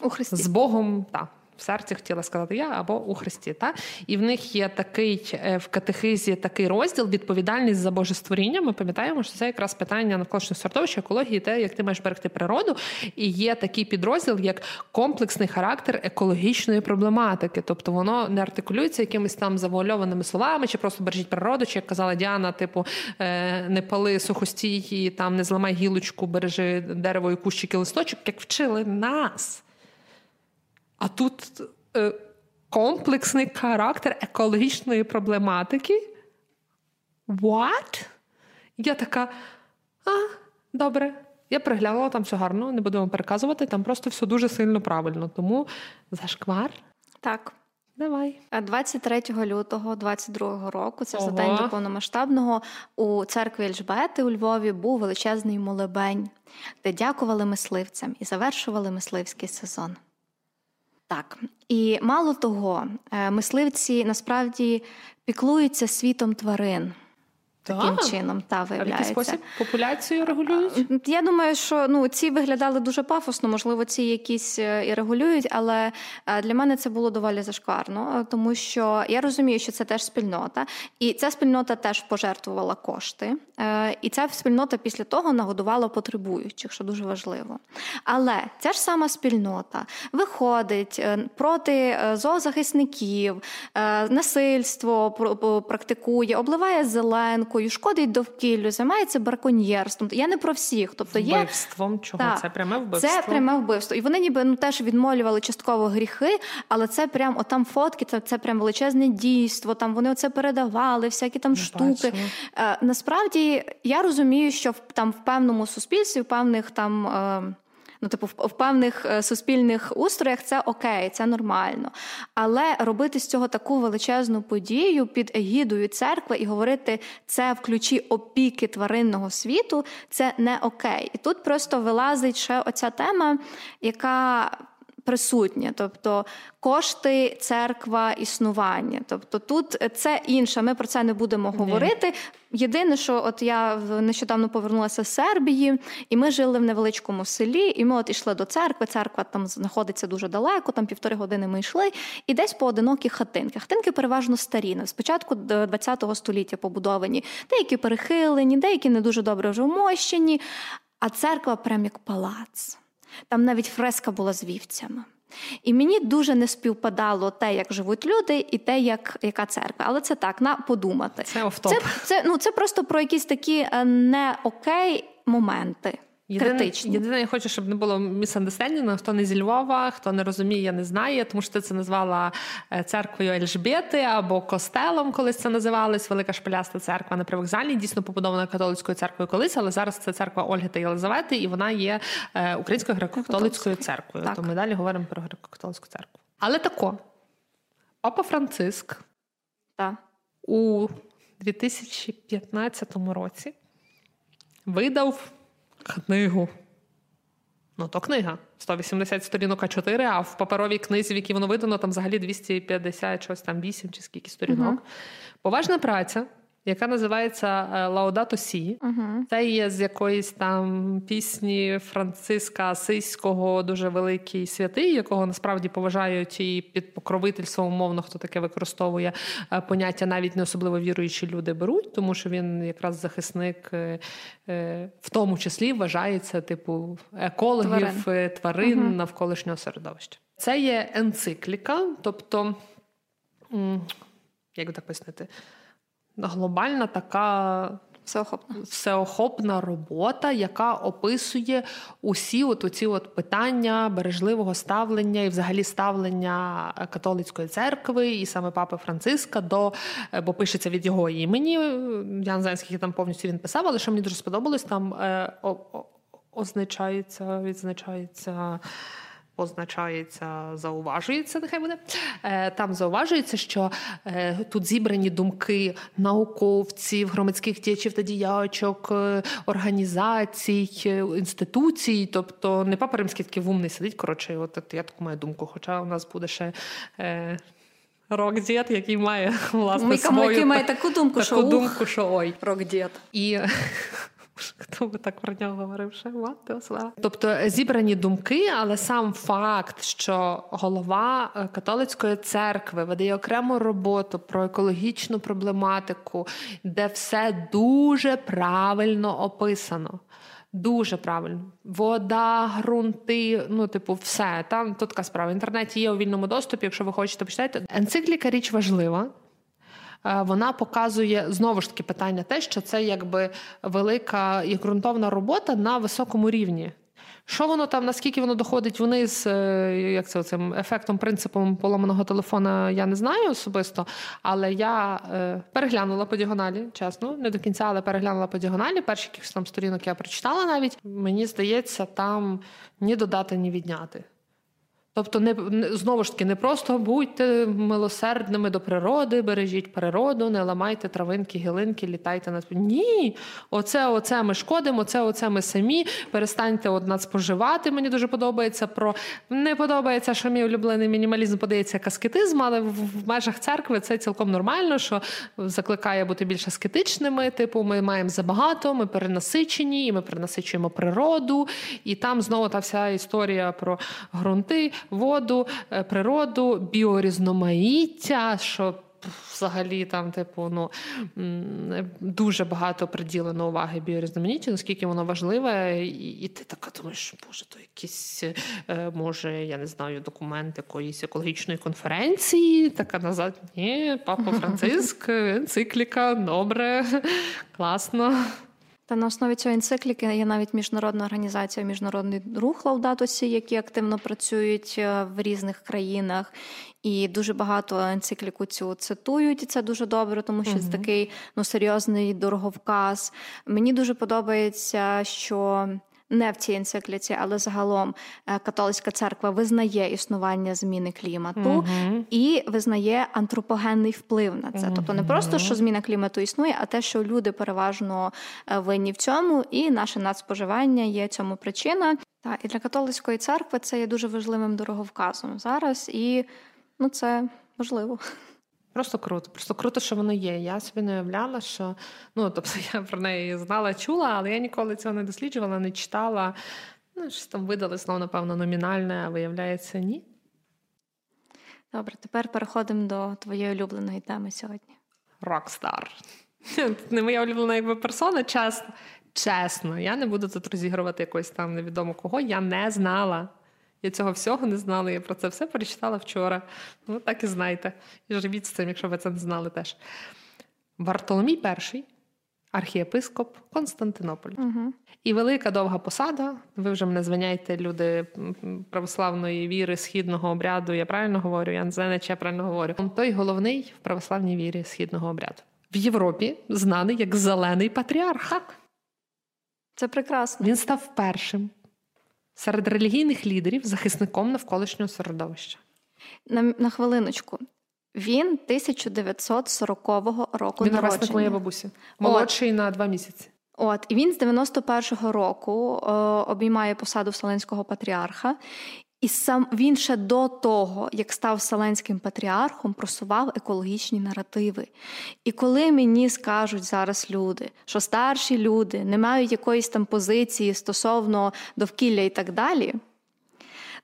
У Христі. з Богом. Так в серці хотіла сказати я або у Христі. Та? І в них є такий е, в катехизі такий розділ відповідальність за Боже створіння. Ми пам'ятаємо, що це якраз питання навколишнього середовища, екології, те, як ти маєш берегти природу. І є такий підрозділ, як комплексний характер екологічної проблематики. Тобто воно не артикулюється якимись там завуальованими словами, чи просто бережіть природу, чи як казала Діана, типу е, не пали сухостій, там не зламай гілочку, бережи дерево і кущики листочок, як вчили нас. А тут е, комплексний характер екологічної проблематики. What? Я така, а, добре. Я приглянула там все гарно, не будемо переказувати, там просто все дуже сильно правильно. Тому зашквар. Так. Давай. 23 лютого 22 року, це за день до повномасштабного, у церкві Ельжбети у Львові був величезний молебень, де дякували мисливцям і завершували мисливський сезон. Так, і мало того, е, мисливці насправді піклуються світом тварин. Таким так. чином, та виявляється. А в який спосіб популяцію регулюють? Я думаю, що ну ці виглядали дуже пафосно, можливо, ці якісь е, і регулюють, але е, для мене це було доволі зашкварно, тому що я розумію, що це теж спільнота, і ця спільнота теж пожертвувала кошти, і ця спільнота після того нагодувала потребуючих, що дуже важливо. Але ця ж сама спільнота виходить проти зоозахисників, насильство практикує, обливає зеленку економікою, шкодить довкіллю, займається браконьєрством. Я не про всіх. Тобто є вбивством. Чого так, це пряме вбивство? Це пряме вбивство. І вони ніби ну теж відмолювали частково гріхи, але це прям отам фотки, це це прям величезне дійство. Там вони оце передавали, всякі там не штуки. Е, Насправді я розумію, що в там в певному суспільстві, в певних там. Ну, типу, в певних е, суспільних устроях це окей, це нормально. Але робити з цього таку величезну подію під егідою церкви і говорити це в ключі опіки тваринного світу, це не окей. І тут просто вилазить ще оця тема, яка присутнє, тобто кошти, церква, існування. Тобто тут це інше. Ми про це не будемо говорити. Єдине, що от я нещодавно повернулася з Сербії, і ми жили в невеличкому селі, і ми от йшли до церкви. Церква там знаходиться дуже далеко, там півтори години ми йшли, і десь поодинокі хатинки. Хатинки переважно старі, спочатку ХХ століття побудовані, деякі перехилені, деякі не дуже добре вже вмощені, а церква прям як палац. Там навіть фреска була з вівцями. І мені дуже не співпадало те, як живуть люди, і те, як яка церква. Але це так, на подумати. Це Це, це, ну, це просто про якісь такі е, не окей моменти. Єдине, єдине, я хочу, щоб не було місандестендінгу, хто не зі Львова, хто не розуміє, не знає, тому що ти це назвала е, церквою Ельжбєти або костелом, колись це називалось. Велика шпиляста церква на привокзальній, дійсно побудована католицькою церквою колись, але зараз це церква Ольги та Єлизавети, і вона є е, українською греко-католицькою церквою. Так. То ми далі говоримо про греко-католицьку церкву. Але тако, папа Франциск так. у 2015 році видав книгу. Ну, то книга. 180 сторінок А4, а в паперовій книзі, в якій воно видано, там взагалі 250 щось там 8 чи скільки сторінок. Угу. Поважна праця, яка називається е, Лаудато Сі. Uh-huh. Це є з якоїсь там пісні Франциска Асиського, дуже великий святий, якого насправді поважають і під покровительством, умовно, хто таке використовує е, поняття, навіть не особливо віруючі люди беруть, тому що він якраз захисник, е, в тому числі вважається типу екологів, тварин, тварин uh-huh. навколишнього середовища. Це є енцикліка, тобто, як би так пояснити, глобальна така. Всеохопна всеохопна робота, яка описує усі от оці от питання бережливого ставлення і взагалі ставлення католицької церкви, і саме папи Франциска до е, бо пишеться від його імені. Я не знаю, скільки там повністю він писав, але що мені дуже сподобалось, там е, о, о, означається, відзначається позначається, зауважується, нехай буде. Е, там зауважується, що е, тут зібрані думки науковців, громадських діячів та діячок, е, організацій, інституцій. Тобто не папа римський такий вумний сидить. Коротше, от я таку маю думку. Хоча у нас буде ще. Рок-дід, який має власне свою, який має таку думку, таку що думку, що ой. Рок-дід. І Хто би так про нього говорив ще мати Тобто зібрані думки, але сам факт, що голова е, католицької церкви веде окрему роботу про екологічну проблематику, де все дуже правильно описано. Дуже правильно. Вода, ґрунти, ну, типу, все. Там тут така справа. В інтернеті є у вільному доступі, якщо ви хочете почитати. Енцикліка річ важлива. Е, вона показує знову ж таки питання, те, що це якби велика і ґрунтовна робота на високому рівні. Що воно там, наскільки воно доходить вниз, е, як це цим ефектом, принципом поламаного телефона, я не знаю особисто. Але я е, переглянула по діагоналі, чесно, не до кінця, але переглянула по діагоналі. Перші якихось там сторінок я прочитала навіть. Мені здається, там ні додати, ні відняти. Тобто, не знову ж таки, не просто будьте милосердними до природи, бережіть природу, не ламайте травинки, гілинки, літайте на Ні, оце, оце ми шкодимо, оце, оце ми самі. Перестаньте от надспоживати. Мені дуже подобається. Про не подобається, що мій улюблений мінімалізм подається як аскетизм, але в межах церкви це цілком нормально, що закликає бути більш аскетичними. Типу, ми маємо забагато, ми перенасичені, і ми перенасичуємо природу. І там знову та вся історія про ґрунти воду, е, природу, біорізноманіття, що взагалі там, типу, ну дуже багато приділено уваги біорізноманіттю, наскільки воно важливе, і, і ти така думаєш, боже, то якийсь, е, може, я не знаю, документ якоїсь екологічної конференції, така назад. Ні, папа Франциск, енцикліка, добре, класно. Та на основі цієї енцикліки є навіть міжнародна організація, міжнародний рух Лаудатосі, які активно працюють е, в різних країнах, і дуже багато енцикліку цю цитують. І це дуже добре, тому що угу. це такий ну серйозний дороговказ. Мені дуже подобається, що не в цій енцикліці, але загалом е, католицька церква визнає існування зміни клімату Мгм. і визнає антропогенний вплив на це. Тобто не просто що зміна клімату існує, а те, що люди переважно е, винні в цьому, і наше надспоживання є цьому причина. Та і для католицької церкви це є дуже важливим дороговказом зараз, і ну це важливо. Просто круто. Просто круто, що воно є. Я собі не уявляла, що ну тобто я про неї знала, чула, але я ніколи цього не досліджувала, не читала. Ну, щось там видали знову, напевно, номінальне, а виявляється, ні. Добре, тепер переходимо до твоєї улюбленої теми сьогодні. Рокстар. Не моя улюблена якби персона, чесно. Чесно, я не буду тут розігрувати якогось там невідомо кого. Я не знала. Я цього всього не знала. Я про це все перечитала вчора. Ну, так і знайте. І живіть з цим, якщо ви це не знали теж. Вартоломій І, архієпископ Константинополя. Угу. І велика довга посада. Ви вже мене звиняйте, люди православної віри, східного обряду. Я правильно говорю? Я не знаю, чи я правильно говорю. Он той головний в православній вірі східного обряду. В Європі знаний як зелений патріарх. Це прекрасно. Він став першим серед релігійних лідерів захисником навколишнього середовища. На, на хвилиночку. Він 1940 року Він народження. моєї бабусі. Молодший на два місяці. От і він з 91-го року о, обіймає посаду Вселенського патріарха. І сам він ще до того, як став Вселенським патріархом, просував екологічні наративи. І коли мені скажуть зараз люди, що старші люди не мають якоїсь там позиції стосовно довкілля і так далі.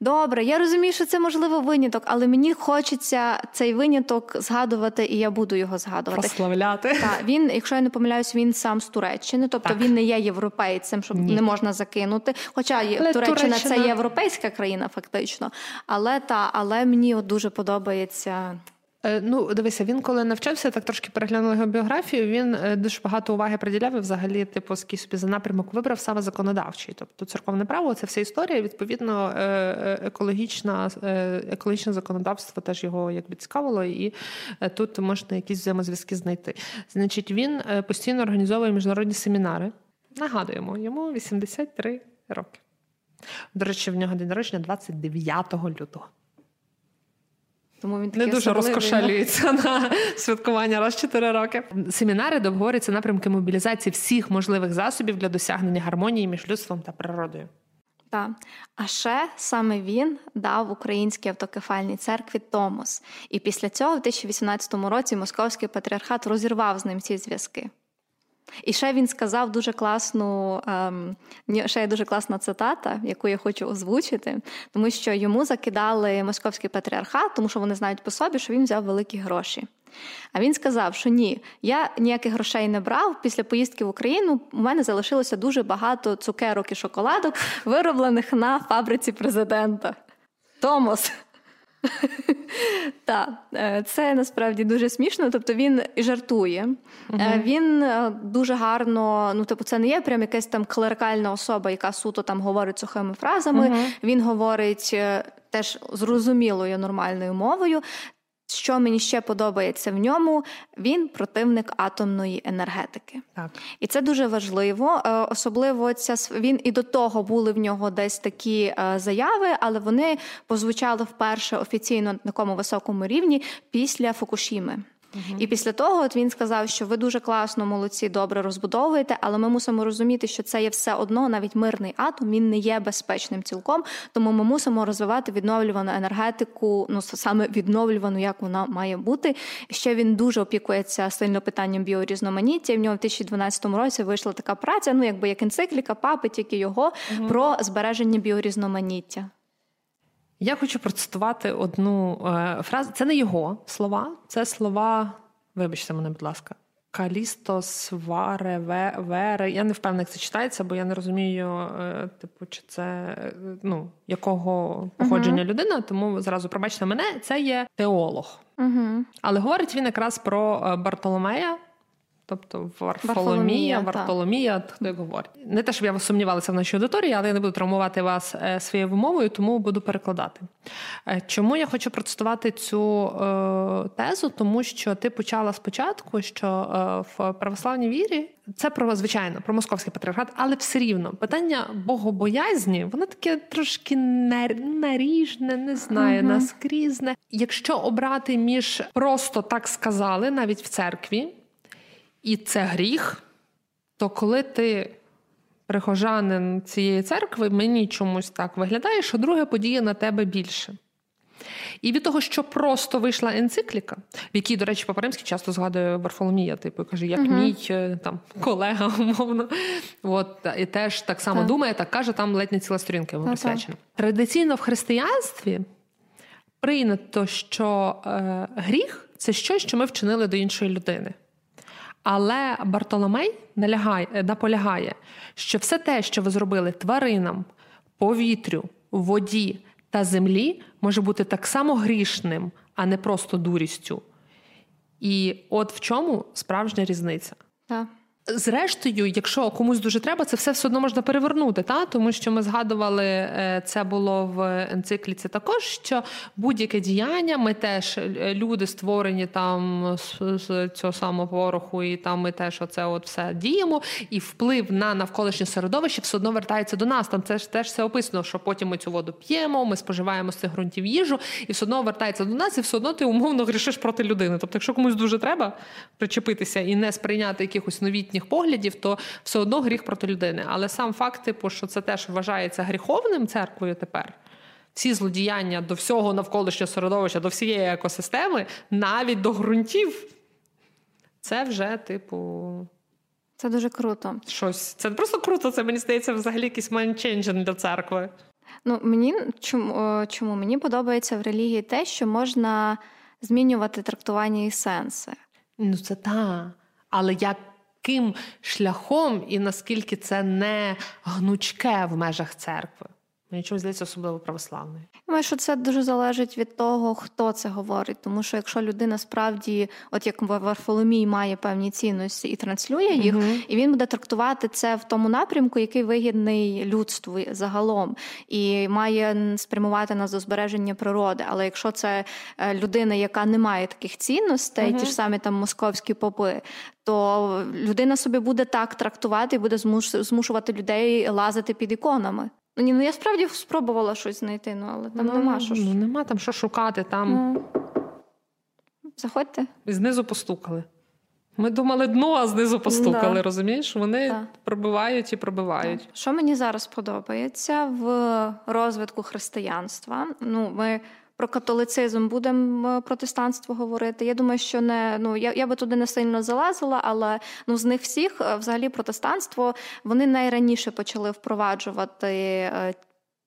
Добре, я розумію, що це можливо виняток, але мені хочеться цей виняток згадувати, і я буду його згадувати. Прославляти. Так, він, якщо я не помиляюсь, він сам з Туреччини, тобто Так. він не є європейцем, щоб Ні. не можна закинути. Хоча Але Туреччина це європейська країна, фактично. Але та, але мені от дуже подобається. Е, Ну, дивися, він коли навчався, так трошки переглянула його біографію. Він е, дуже багато уваги приділяв і взагалі, типу, такий собі за напрямок вибрав саме законодавчий. Тобто церковне право це вся історія. Відповідно, е, екологічна, екологічне законодавство теж його якби цікавило, і тут можна якісь взаємозв'язки знайти. Значить, він постійно організовує міжнародні семінари. Нагадуємо, йому 83 роки. До речі, в нього день народження 29 лютого. Тому він Не дуже розкошелюється на святкування раз в 4 роки. Семінари, де обговорюються напрямки мобілізації всіх можливих засобів для досягнення гармонії між людством та природою. Так. А ще саме він дав українській автокефальній церкві Томос. І після цього, в 2018 році, московський патріархат розірвав з ним ці зв'язки. І ще він сказав дуже класну, ем, ще є дуже класна цитата, яку я хочу озвучити, тому що йому закидали московський патріархат, тому що вони знають по собі, що він взяв великі гроші. А він сказав, що ні, я ніяких грошей не брав. Після поїздки в Україну у мене залишилося дуже багато цукерок і шоколадок, вироблених на фабриці президента. Томос. Так, е, це насправді дуже смішно. Тобто він жартує. Е, Він е, дуже гарно, ну типу, це не є прям якась там клерикальна особа, яка суто там говорить сухими фразами. Він говорить теж зрозумілою нормальною мовою. Що мені ще подобається в ньому, він противник атомної енергетики. Так. І це дуже важливо. Е, Особливо ця він і до того були в нього десь такі е, заяви, але вони позвучали вперше офіційно на такому високому рівні після Фукушіми. І після того от він сказав, що ви дуже класно, молодці, добре розбудовуєте, але ми мусимо розуміти, що це є все одно, навіть мирний атом, він не є безпечним цілком. Тому ми мусимо розвивати відновлювану енергетику, ну саме відновлювану, як вона має бути. Ще він дуже опікується сильно питанням біорізноманіття. І в нього в 2012 році вийшла така праця, ну якби як енцикліка, папи, тільки його про збереження біорізноманіття. Я хочу процитувати одну е, фразу. Це не його слова, це слова, вибачте мене, будь ласка. Калістос Варе Вере. Я не впевнена, як це читається, бо я не розумію, е, типу, чи це е, ну, якого походження людина, тому зразу пробачте мене, це є теолог. Угу. Але говорить він якраз про е, Бартоломея, Тобто Варфоломія, Вартоломія, хто як говорить. Не те, щоб я сумнівалася в нашій аудиторії, але я не буду травмувати вас е, своєю вимовою, тому буду перекладати. Е, чому я хочу процитувати цю е, тезу? Тому що ти почала спочатку, що е, в православній вірі це про звичайно про московський патріархат, але все рівно питання богобоязні, воно таке трошки наріжне, не знаю, uh-huh. наскрізне. Якщо обрати між просто так сказали, навіть в церкві і це гріх, то коли ти прихожанин цієї церкви, мені чомусь так виглядає, що друга подія на тебе більше. І від того, що просто вийшла енцикліка, в якій, до речі, Папа Римський часто згадує Варфоломія, типу каже, як uh мій е, там колега, умовно, От, і теж так само так. думає, так каже, там ледь не ціла сторінка йому присвячена. Традиційно в християнстві прийнято, що е, гріх це щось, що ми вчинили до іншої людини. Але Бартоломей налягає, е, наполягає, що все те, що ви зробили тваринам, повітрю, воді та землі, може бути так само грішним, а не просто дурістю. І от в чому справжня різниця. Так. Зрештою, якщо комусь дуже треба, це все все одно можна перевернути, та тому що ми згадували е, це було в енцикліці. Також що будь-яке діяння, ми теж е, люди створені там з, цього самого пороху, і там ми теж оце от все діємо, і вплив на навколишнє середовище все одно вертається до нас. Там це ж теж все описано, що потім ми цю воду п'ємо, ми споживаємо з цих ґрунтів їжу, і все одно вертається до нас, і все одно ти умовно грішиш проти людини. Тобто, якщо комусь дуже треба причепитися і не сприйняти якихось новітніх їхніх поглядів, то все одно гріх проти людини. Але сам факт, типу, що це теж вважається гріховним церквою тепер. Всі злодіяння до всього навколишнього середовища, до всієї екосистеми, навіть до ґрунтів, це вже, типу. Це дуже круто. Щось. Це просто круто, це мені здається взагалі якийсь майнченджен для церкви. Ну, мені чому, чому мені подобається в релігії те, що можна змінювати трактування і сенси. Ну, це так. Але як яким шляхом і наскільки це не гнучке в межах церкви. Мені чомусь здається, особливо православної. Думаю, що це дуже залежить від того, хто це говорить. Тому що якщо людина справді, от як Варфоломій, має певні цінності і транслює їх, uh і він буде трактувати це в тому напрямку, який вигідний людству загалом, і має спрямувати нас до збереження природи. Але якщо це е, людина, яка не має таких цінностей, uh ті ж самі там московські попи, то людина собі буде так трактувати і буде змушувати людей лазити під іконами. Ну, ні, ну я справді спробувала щось знайти, ну але там ну, нема що. Ну, нема там що шукати. там. Ну, Заходьте. І знизу постукали. Ми думали дно, а знизу постукали, да. розумієш? Вони да. пробивають і пробивають. Що мені зараз подобається в розвитку християнства? Ну, ми про католицизм будемо протестанство протестантство говорити. Я думаю, що не ну я я би туди не сильно залазила, але ну з них всіх е, взагалі протестантство вони найраніше почали впроваджувати е,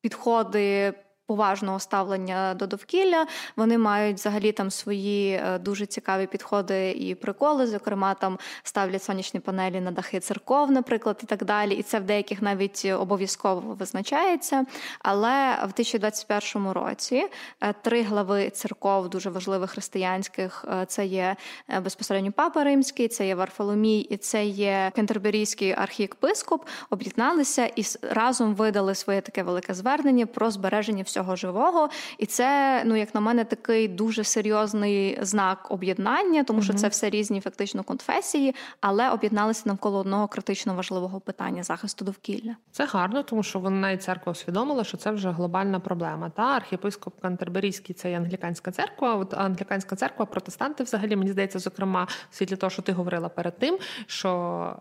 підходи поважного ставлення до довкілля. Вони мають взагалі там свої е, дуже цікаві підходи і приколи. Зокрема, там ставлять сонячні панелі на дахи церков, наприклад, і так далі. І це в деяких навіть обов'язково визначається. Але в 2021 році е, три глави церков, дуже важливих християнських, е, це є безпосередньо Папа Римський, це є Варфоломій і це є Кентерберійський архієпископ, об'єдналися і разом видали своє таке велике звернення про збереження всього живого, і це, ну як на мене, такий дуже серйозний знак об'єднання, тому що mm-hmm. це все різні фактично конфесії, але об'єдналися навколо одного критично важливого питання захисту довкілля. Це гарно, тому що вона і церква усвідомила, що це вже глобальна проблема. Та архієпископ Кантерберійський це і англіканська церква. От англіканська церква, протестанти, взагалі мені здається, зокрема, в світлі того, що ти говорила перед тим, що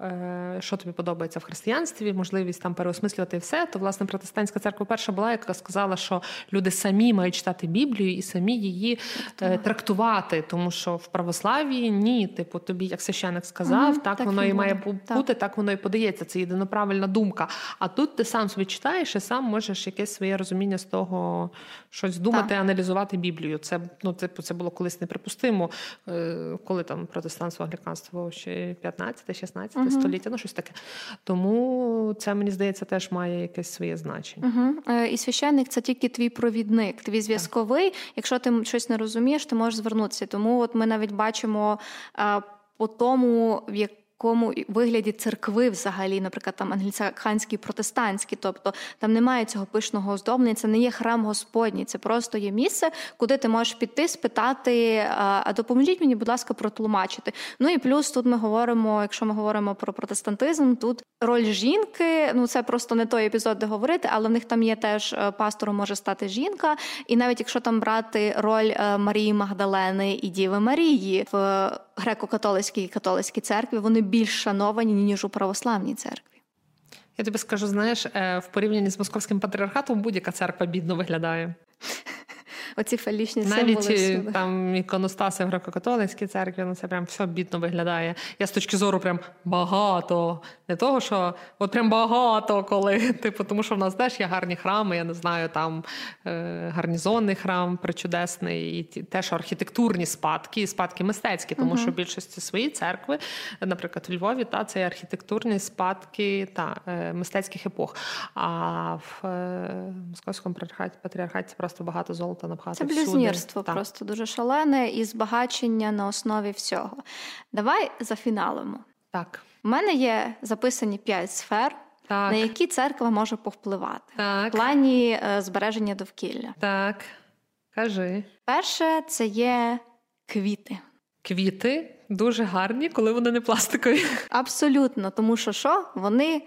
е, що тобі подобається в християнстві, можливість там переосмислювати все. То власне протестантська церква перша була, яка сказала, що люди самі мають читати Біблію і самі її трактувати, трактувати тому що в православії ні, типу, тобі, як священик сказав, угу, так, так воно і має бути, так. так воно і подається. Це єдиноправильна думка. А тут ти сам собі читаєш і сам можеш якесь своє розуміння з того щось думати, так. аналізувати Біблію. Це ну, типу, це було колись неприпустимо, е, коли там протестантство, англіканство ще 15-16 угу. століття, ну щось таке. Тому це мені здається теж має якесь своє значення. Угу. І священник це тільки твій провідник, твій зв'язковий. Якщо ти щось не розумієш, ти можеш звернутися. Тому от ми навіть бачимо по тому, в як такому вигляді церкви, взагалі, наприклад, там англіканські, протестантські, тобто там немає цього пишного оздоблення, це не є храм Господній, це просто є місце, куди ти можеш піти, спитати, а допоможіть мені, будь ласка, протлумачити. Ну і плюс тут ми говоримо, якщо ми говоримо про протестантизм, тут роль жінки, ну це просто не той епізод, де говорити, але в них там є теж е, пастором може стати жінка, і навіть якщо там брати роль е, Марії Магдалени і Діви Марії в греко-католицькій і католицькій церкві, вони більш шановані ніж у православній церкві. Я тобі скажу, знаєш, е, в порівнянні з московським патріархатом будь-яка церква бідно виглядає. Оці фалічні Навіть символи. Навіть е, там іконостаси в греко-католицькій церкві, ну це прям все бідно виглядає. Я з точки зору прям багато. Не того, що от прям багато коли. Типу, тому що в нас теж є гарні храми, я не знаю, там е, гарнізонний храм причудесний, і теж архітектурні спадки, і спадки мистецькі, тому uh що в більшості свої церкви, наприклад, у Львові, та це архітектурні спадки та е, мистецьких епох. А в е, московському патріархаті просто багато золота напхати. Це блюзнірство просто дуже шалене і збагачення на основі всього. Давай зафіналимо. Так. У мене є записані п'ять сфер, так. на які церква може повпливати так. в плані е, збереження довкілля. Так, кажи. Перше, це є квіти. Квіти дуже гарні, коли вони не пластикові. Абсолютно, тому що що? Вони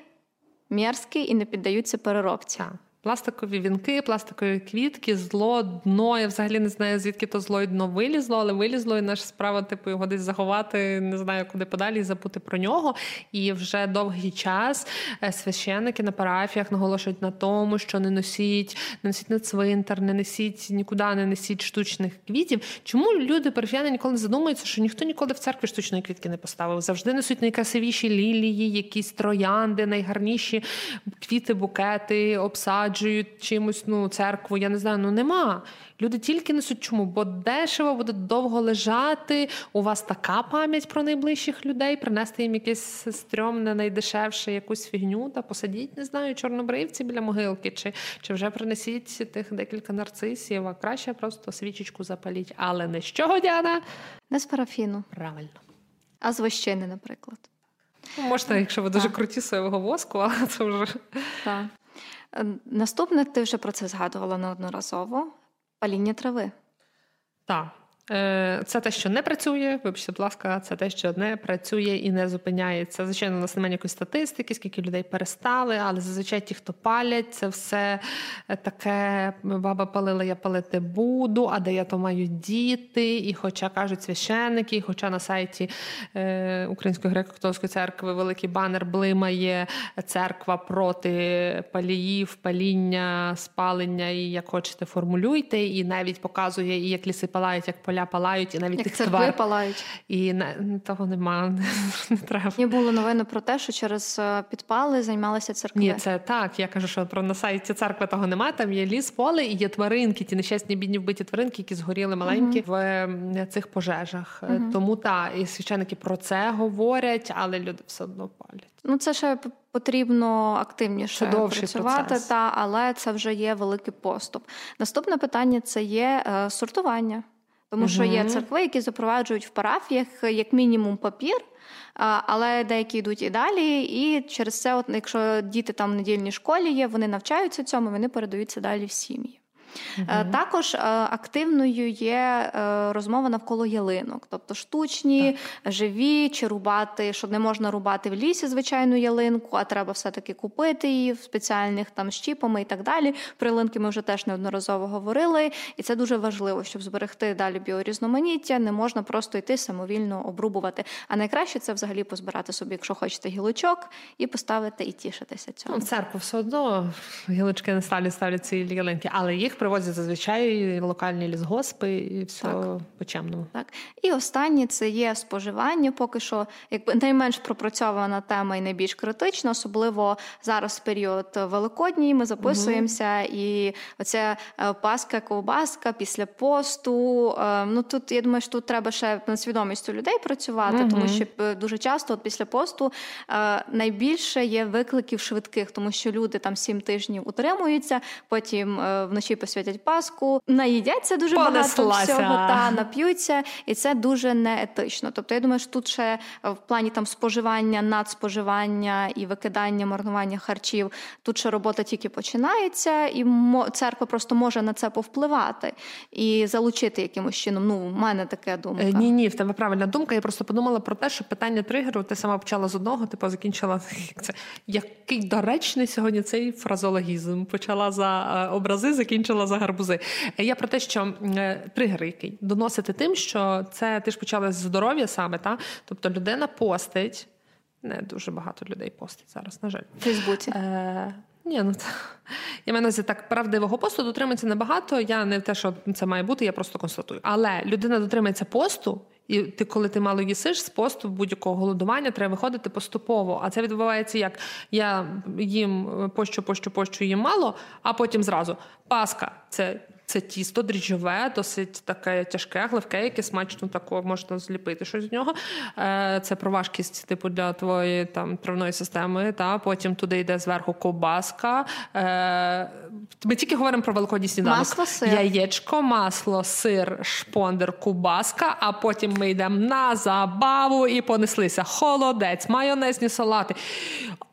мерзкі і не піддаються переробці. Так. Пластикові вінки, пластикові квітки, зло, дно. Я взагалі не знаю, звідки то зло і дно вилізло, але вилізло, і наша справа, типу, його десь заховати, не знаю, куди подалі і забути про нього. І вже довгий час е, священники на парафіях наголошують на тому, що не носіть, не носіть на цвинтар, не несіть нікуди, не несіть штучних квітів. Чому люди парафіяни ніколи не задумуються, що ніхто ніколи в церкві штучної квітки не поставив? Завжди несуть найкрасивіші лілії, якісь троянди, найгарніші квіти, букети, обсадження насаджують чимось ну, церкву, я не знаю, ну нема. Люди тільки несуть чому, бо дешево буде довго лежати. У вас така пам'ять про найближчих людей, принести їм якесь стрьомне, найдешевше якусь фігню та посадіть, не знаю, чорнобривці біля могилки, чи чи вже принесіть тих декілька нарцисів, а краще просто свічечку запаліть. Але не з чого, Діана? Не з парафіну. Правильно. А з вощини, наприклад. Можна, якщо ви дуже круті соєвого воску, але це вже. Так. Е, наступне, ти вже про це згадувала неодноразово: паління трави. Так. Е, це те, що не працює, вибачте, будь ласка, це те, що не працює і не зупиняється. Звичайно, у нас немає якоїсь статистики, скільки людей перестали, але зазвичай ті, хто палять, це все таке баба палила, я палити буду, а де я то маю діти. І хоча кажуть священники, хоча на сайті е, Української греко-католицької церкви великий банер блимає церква проти паліїв, паління, спалення і як хочете, формулюйте, і навіть показує, і як ліси палають, як поля палають, і навіть Як тих церкви твар. палають. І не, того нема, не треба. Мені було новини про те, що через е, підпали займалися церкви. Ні, це так. Я кажу, що про на сайті церкви того немає. Там є ліс, поле і є тваринки, ті нещасні бідні вбиті тваринки, які згоріли маленькі uh-huh. в цих пожежах. Uh-huh. Тому так, і священники про це говорять, але люди все одно палять. Ну це ще потрібно активніше це працювати, та але це вже є великий поступ. Наступне питання це є е, сортування. Тому що є церкви, які запроваджують в парафіях як мінімум папір, але деякі йдуть і далі. І через це, от, якщо діти там в недільній школі є, вони навчаються цьому, вони передаються далі в сім'ї. Угу. Також е, активною є е, розмова навколо ялинок, тобто штучні, так. живі чи рубати, що не можна рубати в лісі звичайну ялинку, а треба все-таки купити її в спеціальних там щіпами і так далі. Про ялинки ми вже теж неодноразово говорили, і це дуже важливо, щоб зберегти далі біорізноманіття. Не можна просто йти самовільно обрубувати. А найкраще це взагалі позбирати собі, якщо хочете гілочок, і поставити і тішитися цьому. Ну, в церкву все одно гілочки не ставлять, ставлять ці ялинки, але їх привозять зазвичай локальні лісгоспи і все так. по чемному. Так і останнє це є споживання. Поки що, якби найменш пропрацьована тема і найбільш критична, особливо зараз період великодній. Ми записуємося, угу. і оця е, паска, ковбаска після посту. Е, ну тут я думаю, що тут треба ще над свідомістю людей працювати, угу. тому що е, дуже часто от після посту найбільше є викликів швидких, тому що люди там сім тижнів утримуються, потім вночі посвятять Пасху, наїдяться дуже Понеслася. багато всього та нап'ються, і це дуже неетично. Тобто, я думаю, що тут ще в плані там споживання, надспоживання і викидання, марнування харчів. Тут ще робота тільки починається, і церква просто може на це повпливати і залучити якимось чином. Ну, в мене таке думка. Е, ні, ні, в тебе правильна думка. Я просто подумала про те, що питання тригеру ти сама почала з одного, типу закінчила це. Який доречний сьогодні цей фразологізм? Почала за е, образи, закінчила за гарбузи. Е, я про те, що тригер який доносити тим, що це ти ж почала з здоров'я саме, та тобто людина постить. Не дуже багато людей постить зараз, на жаль. В Фейсбуці. Е, ні, ну це я мене так правдивого посту дотримується небагато. Я не те, що це має бути, я просто констатую. Але людина дотримається посту, і ти, коли ти мало їсиш, з посту будь-якого голодування треба виходити поступово. А це відбувається як я їм пощу, пощу, пощу їм мало, а потім зразу паска це це тісто дріжджове, досить таке тяжке, гливке, яке смачно тако можна зліпити щось з нього. Е, це про важкість, типу, для твоєї там травної системи. Та Потім туди йде зверху ковбаска. Ми тільки говоримо про великодній сніданок. Масло, сир. Яєчко, масло, сир, шпондер, кубаска, а потім ми йдемо на забаву і понеслися. Холодець, майонезні салати.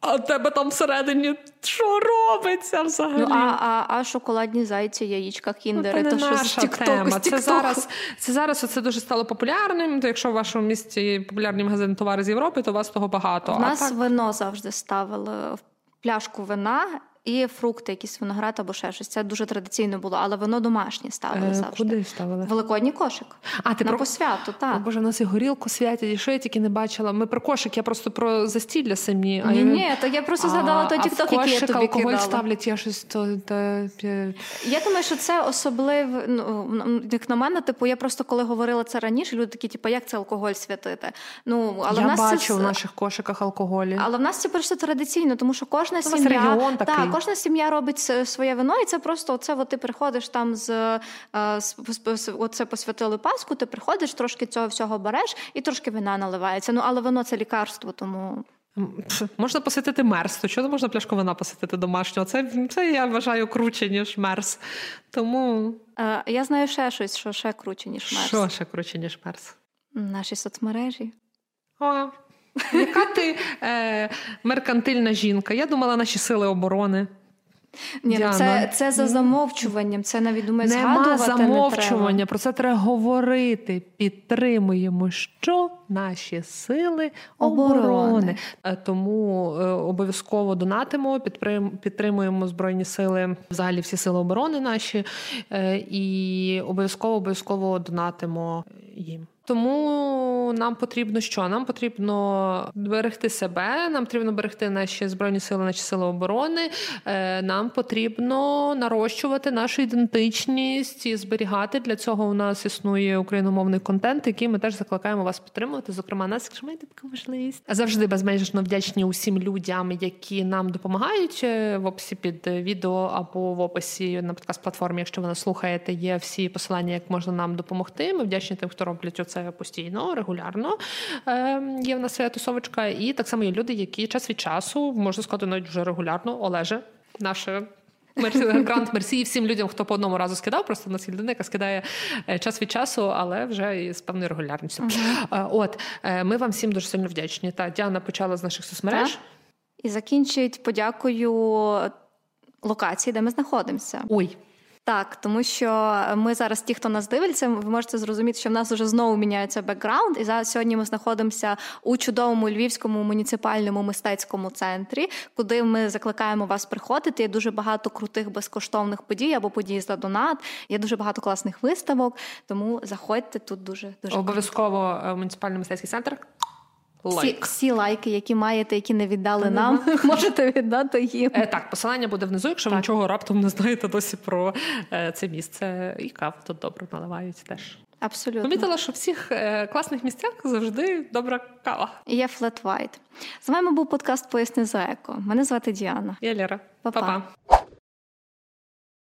А тебе там всередині що робиться взагалі? Ну, а а, а шоколадні зайці, яєчка, кіндери, ну, то що з тіктоку, Це зараз це зараз це дуже стало популярним. То якщо в вашому місті популярні магазини товари з Європи, то у вас того багато. У нас так... вино завжди ставили в пляшку вина і фрукти, якісь виноград або ще щось. Це дуже традиційно було, але воно домашнє ставили е, завжди. Куди ставили? Великодній кошик. А ти на про посвяту, так. О, Боже, у нас і горілку святять, і що я тільки не бачила. Ми про кошик, я просто про застілля самі. Ні, ні, то я просто згадала той тікток, який я тобі алкоголь кидала. ставлять, я щось то, то... Я думаю, що це особливо, ну, як на мене, типу, я просто коли говорила це раніше, люди такі, типу, як це алкоголь святити? Ну, але я в нас бачу це... в наших кошиках алкоголі. Але в нас це просто традиційно, тому що кожна сім'я та, кожна сім'я робить своє вино, і це просто оце, от ти приходиш там з, е, з оце посвятили Пасху, ти приходиш, трошки цього всього береш і трошки вина наливається. Ну але вино це лікарство, тому. Можна посвятити мерс, то чого можна пляшку вина посвятити домашнього? Це це я вважаю круче, ніж мерс. Тому е, я знаю ще щось, що ще круче, ніж мерс. Що ще круче, ніж мерс? Наші соцмережі. О, яка ти е, меркантильна жінка? Я думала, наші сили оборони. Ні, ну це це за замовчуванням. Це навіть думаю, Нема замовчування. Не треба. Про це треба говорити. Підтримуємо, що наші сили оборони. оборони. Е, тому е, обов'язково донатимо, підтримуємо збройні сили, взагалі всі сили оборони наші, е, і обов'язково обов'язково донатимо їм. Тому нам потрібно що? Нам потрібно берегти себе, нам потрібно берегти наші збройні сили, наші сили оборони. Е, нам потрібно нарощувати нашу ідентичність і зберігати. Для цього у нас існує україномовний контент, який ми теж закликаємо вас підтримувати. Зокрема, нас, якщо маєте таку можливість. Завжди безмежно вдячні усім людям, які нам допомагають е, в описі під відео або в описі на подкаст платформі. Якщо ви нас слухаєте, є всі посилання, як можна нам допомогти. Ми вдячні тим, хто роблять це постійно, регулярно. Ем, є в нас своя тусовочка, і так само є люди, які час від часу можна сказати, навіть вже регулярно Олеже, наше. Грант Мерсі всім людям, хто по одному разу скидав, просто в нас є людина, яка скидає е, час від часу, але вже з певною регулярністю. Uh-huh. От е, ми вам всім дуже сильно вдячні. Та Діана почала з наших соцмереж. Так. І закінчують подякою локації, де ми знаходимося. Ой. Так, тому що ми зараз, ті, хто нас дивиться, ви можете зрозуміти, що в нас вже знову міняється бекграунд. І зараз сьогодні ми знаходимося у чудовому львівському муніципальному мистецькому центрі, куди ми закликаємо вас приходити. Є дуже багато крутих безкоштовних подій або подій за донат. Є дуже багато класних виставок. Тому заходьте тут дуже дуже обов'язково. Е, муніципальний мистецький центр. Лайк. Всі, всі лайки, які маєте, які не віддали нам, можете віддати їм. Е, Так, посилання буде внизу, якщо так. ви нічого раптом не знаєте досі про е, це місце. І каву тут добре наливають теж. Абсолютно. Помітила, що в всіх е, класних місцях завжди добра кава. Є флет вайт. З вами був подкаст Поясни за еко. Мене звати Діана. Я Лера. Па-па. Па-па.